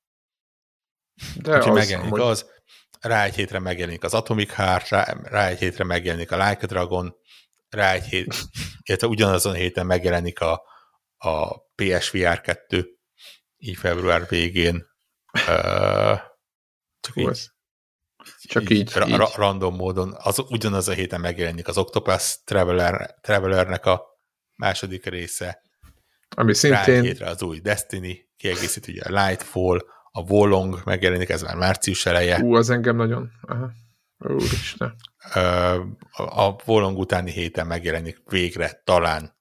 De Úgyhogy az, megjelenik hogy... az, rá egy hétre megjelenik az Atomic Heart, rá, rá egy hétre megjelenik a Like a Dragon, rá egy hét, illetve ugyanazon a héten megjelenik a, a PSVR 2, így február végén. Uh, csak így, csak így, így, ra, így. random módon. Az, ugyanaz a héten megjelenik az Octopus Traveler, Travelernek a második része. Ami szintén... hétre az új Destiny, kiegészít ugye a Lightfall, a Wolong megjelenik, ez már március eleje. Ú, az engem nagyon... Aha. Úristen. A Volong utáni héten megjelenik végre talán,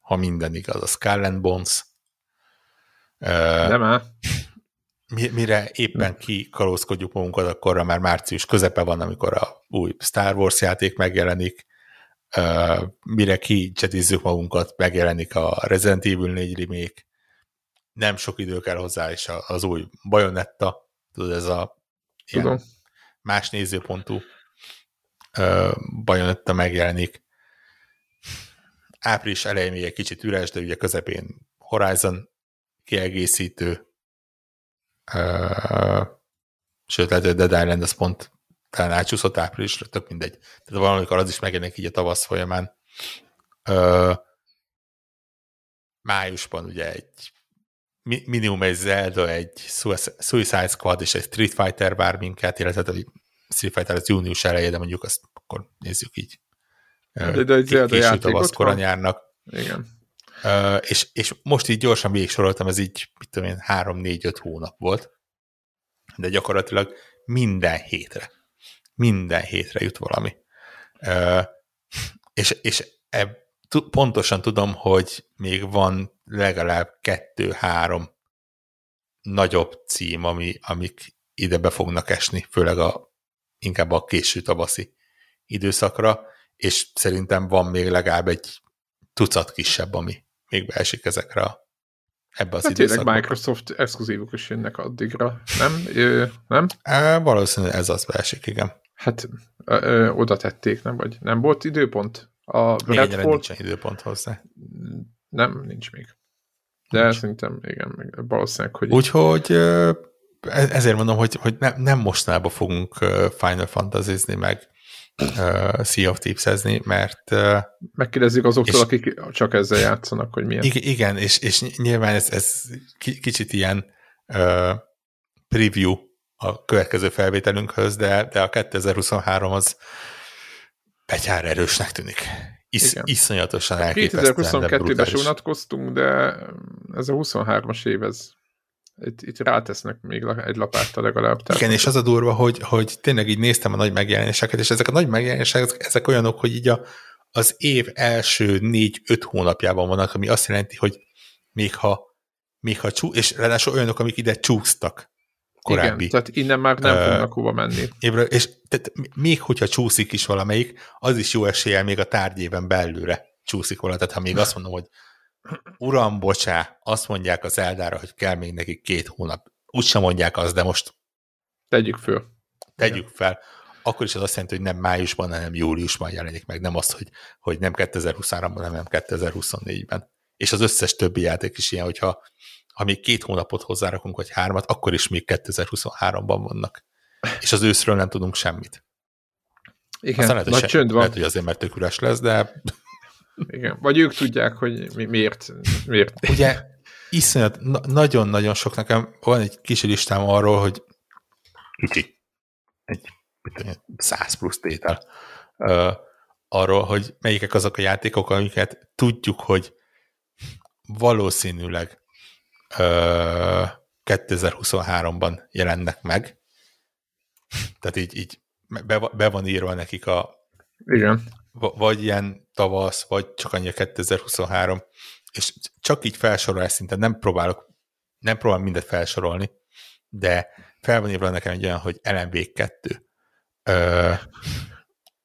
ha minden igaz, a Skull and Bones. Nem áll. Mire éppen kikalózkodjuk magunkat, akkor már március közepe van, amikor a új Star Wars játék megjelenik. Mire kicsetizzük magunkat, megjelenik a Resident Evil 4 remake. Nem sok idő kell hozzá, és az új Bayonetta, tudod, ez a Tudom más nézőpontú bajonetta megjelenik. Április elején még egy kicsit üres, de ugye közepén Horizon kiegészítő, uh, sőt, lehet, hogy Dead Island az pont talán átsúszott áprilisra, tök mindegy. Tehát valamikor az is megjelenik így a tavasz folyamán. Uh, májusban ugye egy minimum egy Zelda, egy Suicide Squad és egy Street Fighter vár minket, illetve egy Street Fighter az június eleje, de mondjuk azt akkor nézzük így. De, de egy Zelda korán járnak. Igen. Uh, és, és most így gyorsan végig soroltam, ez így, mit tudom én, 3-4-5 hónap volt, de gyakorlatilag minden hétre, minden hétre jut valami. Uh, és, és eb, pontosan tudom, hogy még van legalább kettő-három nagyobb cím, ami, amik ide be fognak esni, főleg a, inkább a késő tavaszi időszakra, és szerintem van még legalább egy tucat kisebb, ami még beesik ezekre a ebbe az hát időszakba. Microsoft exkluzívok is jönnek addigra, nem? Ö, nem? É, valószínűleg ez az beesik, igen. Hát ö, ö, oda tették, nem? Vagy nem volt időpont? A Redfall... nincsen időpont hozzá. Nem, nincs még. De nincs. szerintem, igen, valószínűleg, hogy... Úgyhogy e- ezért mondom, hogy, hogy ne, nem mostanában fogunk Final Fantasy-zni, meg uh, Sea of Thieves-ezni, mert... Uh, Megkérdezzük azoktól, és, akik csak ezzel játszanak, hogy milyen. Igen, és, és nyilván ez, ez kicsit ilyen uh, preview a következő felvételünkhöz, de, de a 2023 az betyár erősnek tűnik. Is, iszonyatosan elképesztően. 2022-ben se unatkoztunk, de ez a 23-as év, ez itt, itt rátesznek még egy lapáttal legalább. Tehát Igen, és az a durva, hogy, hogy tényleg így néztem a nagy megjelenéseket, és ezek a nagy megjelenések, ezek olyanok, hogy így a, az év első négy-öt hónapjában vannak, ami azt jelenti, hogy még ha, még ha csú, és ráadásul olyanok, amik ide csúsztak korábbi. Igen, tehát innen már nem uh, fognak hova menni. Évről, és tehát még hogyha csúszik is valamelyik, az is jó eséllyel még a tárgyéven belőle csúszik volna. Tehát ha még azt mondom, hogy uram, bocsá, azt mondják az Eldára, hogy kell még neki két hónap. Úgy sem mondják azt, de most tegyük föl. Tegyük fel. Akkor is az azt jelenti, hogy nem májusban, hanem júliusban jelenik meg. Nem azt, hogy, hogy nem 2023-ban, hanem 2024-ben. És az összes többi játék is ilyen, hogyha ha még két hónapot hozzárakunk, vagy hármat, akkor is még 2023-ban vannak. És az őszről nem tudunk semmit. Igen, Aztán lehet, nagy se, csönd van. Lehet, hogy azért, mert tök üres lesz, de... Igen, vagy ők tudják, hogy mi, miért. miért. Ugye iszonyat, nagyon-nagyon sok nekem van egy kis listám arról, hogy kicsi, egy száz plusz tétel, uh, arról, hogy melyikek azok a játékok, amiket tudjuk, hogy valószínűleg 2023-ban jelennek meg. Tehát így, így be, be van írva nekik a Igen. vagy ilyen tavasz, vagy csak annyi a 2023, és csak így felsorolás szinten nem próbálok, nem próbálom mindet felsorolni, de fel van írva nekem egy olyan, hogy LMV 2. Ö,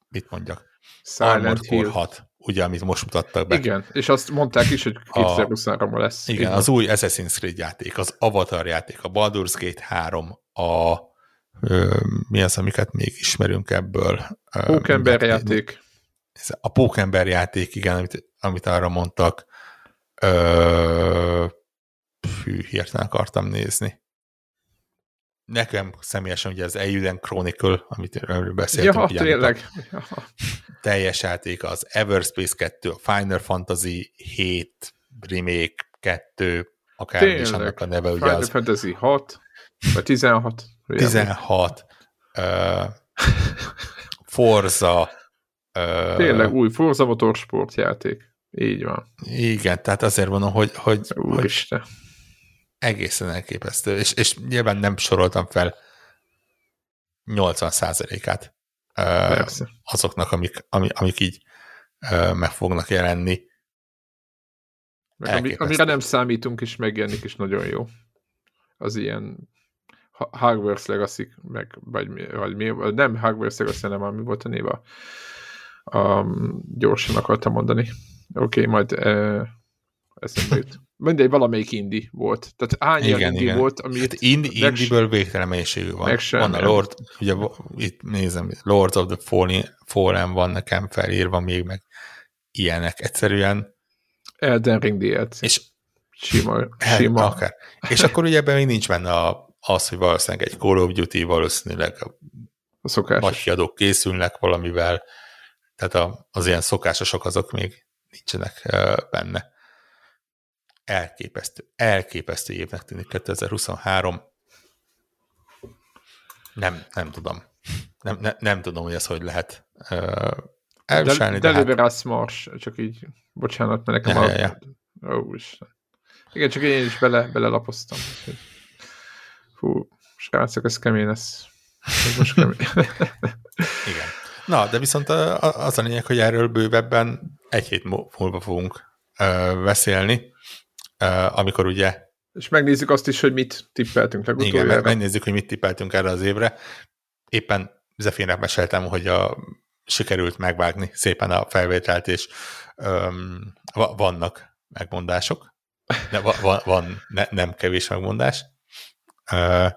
mit mondjak? Silent Armored Core 6 ugye, amit most mutattak be. Igen, és azt mondták is, hogy 2023-ban lesz. Igen, igen, az új Assassin's Creed játék, az Avatar játék, a Baldur's Gate 3, a ö, mi az, amiket még ismerünk ebből? Pókember játék. A Pókember játék, igen, amit, amit arra mondtak. Ö, fű, hirtelen akartam nézni nekem személyesen ugye az Euden Chronicle, amit erről beszéltünk. Ja, ugye, tényleg. Ja. Teljes játék az Everspace 2, a Final Fantasy 7 Remake 2, akár is annak a neve. Ugye Final az, Fantasy 6, vagy 16. 16. Uh, Forza. Uh, tényleg új Forza Motorsport játék. Így van. Igen, tehát azért mondom, hogy, hogy, Úristen. hogy egészen elképesztő, és, és nyilván nem soroltam fel 80%-át azoknak, amik, amik így meg fognak jelenni. Meg ami, amire nem számítunk, és megjelenik, is nagyon jó. Az ilyen Hogwarts Legacy, meg, vagy, vagy mi, nem Hogwarts Legacy, hanem ami volt a néva. Um, gyorsan akartam mondani. Oké, okay, majd uh, eszembe jut mindegy, valamelyik indi volt. Tehát hány igen, indi igen. volt, amit... Hát indi, indiből végtelen mennyiségű van. Meg sem, van a Lord, ugye itt nézem, Lords of the Fallen, Fallen van nekem felírva még, meg ilyenek. Egyszerűen... Elden Ring DLC. És sima, hát, sima. Akár. És akkor ugye ebben még nincs benne a, az, hogy valószínűleg egy Call of Duty, valószínűleg a, szokásos. nagy kiadók készülnek valamivel, tehát a, az ilyen szokásosok azok még nincsenek benne elképesztő, elképesztő évnek tűnik 2023. Nem, nem tudom. Nem, ne, nem tudom, hogy ez hogy lehet uh, elviselni. De, de hát... Mars, csak így, bocsánat, mert nekem ja, a... ja, ja. Ó, Isten. Igen, csak én is bele, belelapoztam. Fú, srácok, ez kemény lesz. Ez most kemény. Igen. Na, de viszont az a lényeg, hogy erről bővebben egy hét múlva fogunk beszélni, amikor ugye... És megnézzük azt is, hogy mit tippeltünk legutoljára. Igen, megnézzük, hogy mit tippeltünk erre az évre. Éppen Zefinnek meséltem, hogy a, sikerült megvágni szépen a felvételt, és um, vannak megmondások. De van, van, van ne, nem kevés megmondás. Uh,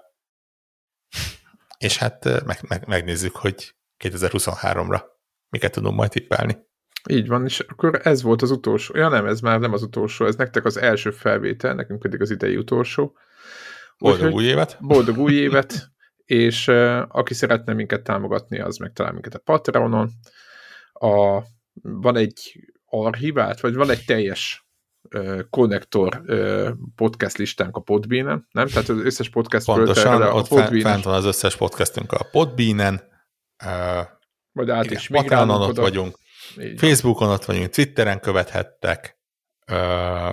és hát meg, meg, megnézzük, hogy 2023-ra miket tudunk majd tippelni. Így van, és akkor ez volt az utolsó. Ja nem, ez már nem az utolsó, ez nektek az első felvétel, nekünk pedig az idei utolsó. Boldog Úgyhogy, új évet! Boldog új évet! és uh, aki szeretne minket támogatni, az megtalál minket a Patreonon. A, van egy archivát, vagy van egy teljes uh, konnektor uh, podcast listánk a Podbean-en, nem? Tehát az összes podcast Pontosan, ott a fent van az összes podcastünk a Podbean-en, uh, vagy át igen, is migrálunk ott vagyunk, Így Facebookon ott vagyunk, Twitteren követhettek, uh,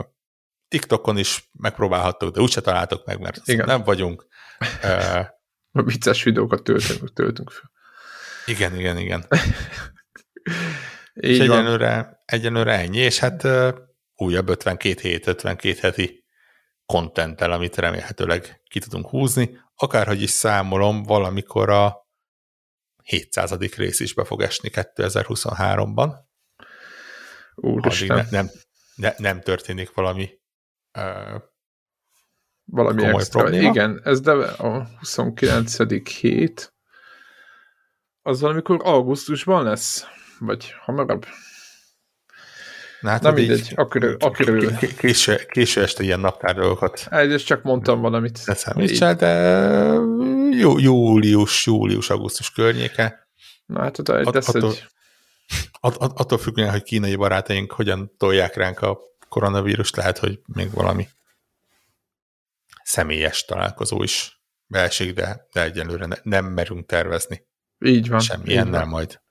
TikTokon is megpróbálhattok, de úgyse találtok meg, mert igen. nem vagyunk. Uh, vicces videókat töltünk, töltünk fel. Igen, igen, igen. Így és egyenlőre, egyenlőre ennyi, és hát uh, újabb 52 hét, 52 heti kontenttel, amit remélhetőleg ki tudunk húzni. Akárhogy is számolom, valamikor a 700. rész is be fog esni 2023-ban. Úristen. Ne, nem, ne, nem történik valami uh, valami Komoly extra. Probléma. Igen, ez de a 29. hét az valamikor augusztusban lesz, vagy hamarabb. Na, hát Na mindegy, akkor, akkor késő, késő este ilyen naptár dolgokat. Ez csak mondtam valamit. Ne számítsál, de jó, július, július, augusztus környéke. Na hát oda egy lesz attól, egy... attól függően, hogy kínai barátaink hogyan tolják ránk a koronavírust, lehet, hogy még valami személyes találkozó is beesik, de, de egyelőre ne, nem merünk tervezni. Így van. Semmilyennel majd,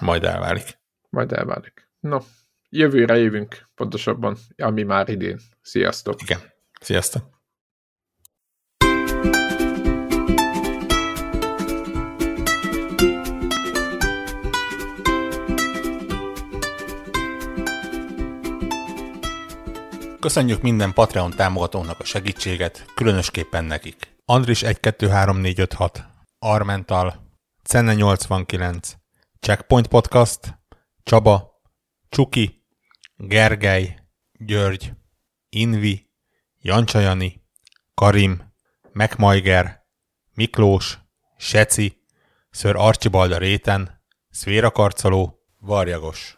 majd elválik. Majd elválik. No, jövőre jövünk pontosabban, ami már idén. Sziasztok! Igen, sziasztok! Köszönjük minden Patreon támogatónak a segítséget, különösképpen nekik. Andris 123456, Armental, Cenne 89, Checkpoint Podcast, Csaba, Csuki, Gergely, György, Invi, Jancsajani, Karim, Megmajger, Miklós, Seci, Ször Archibalda Réten, Szvéra Karcoló, Varjagos.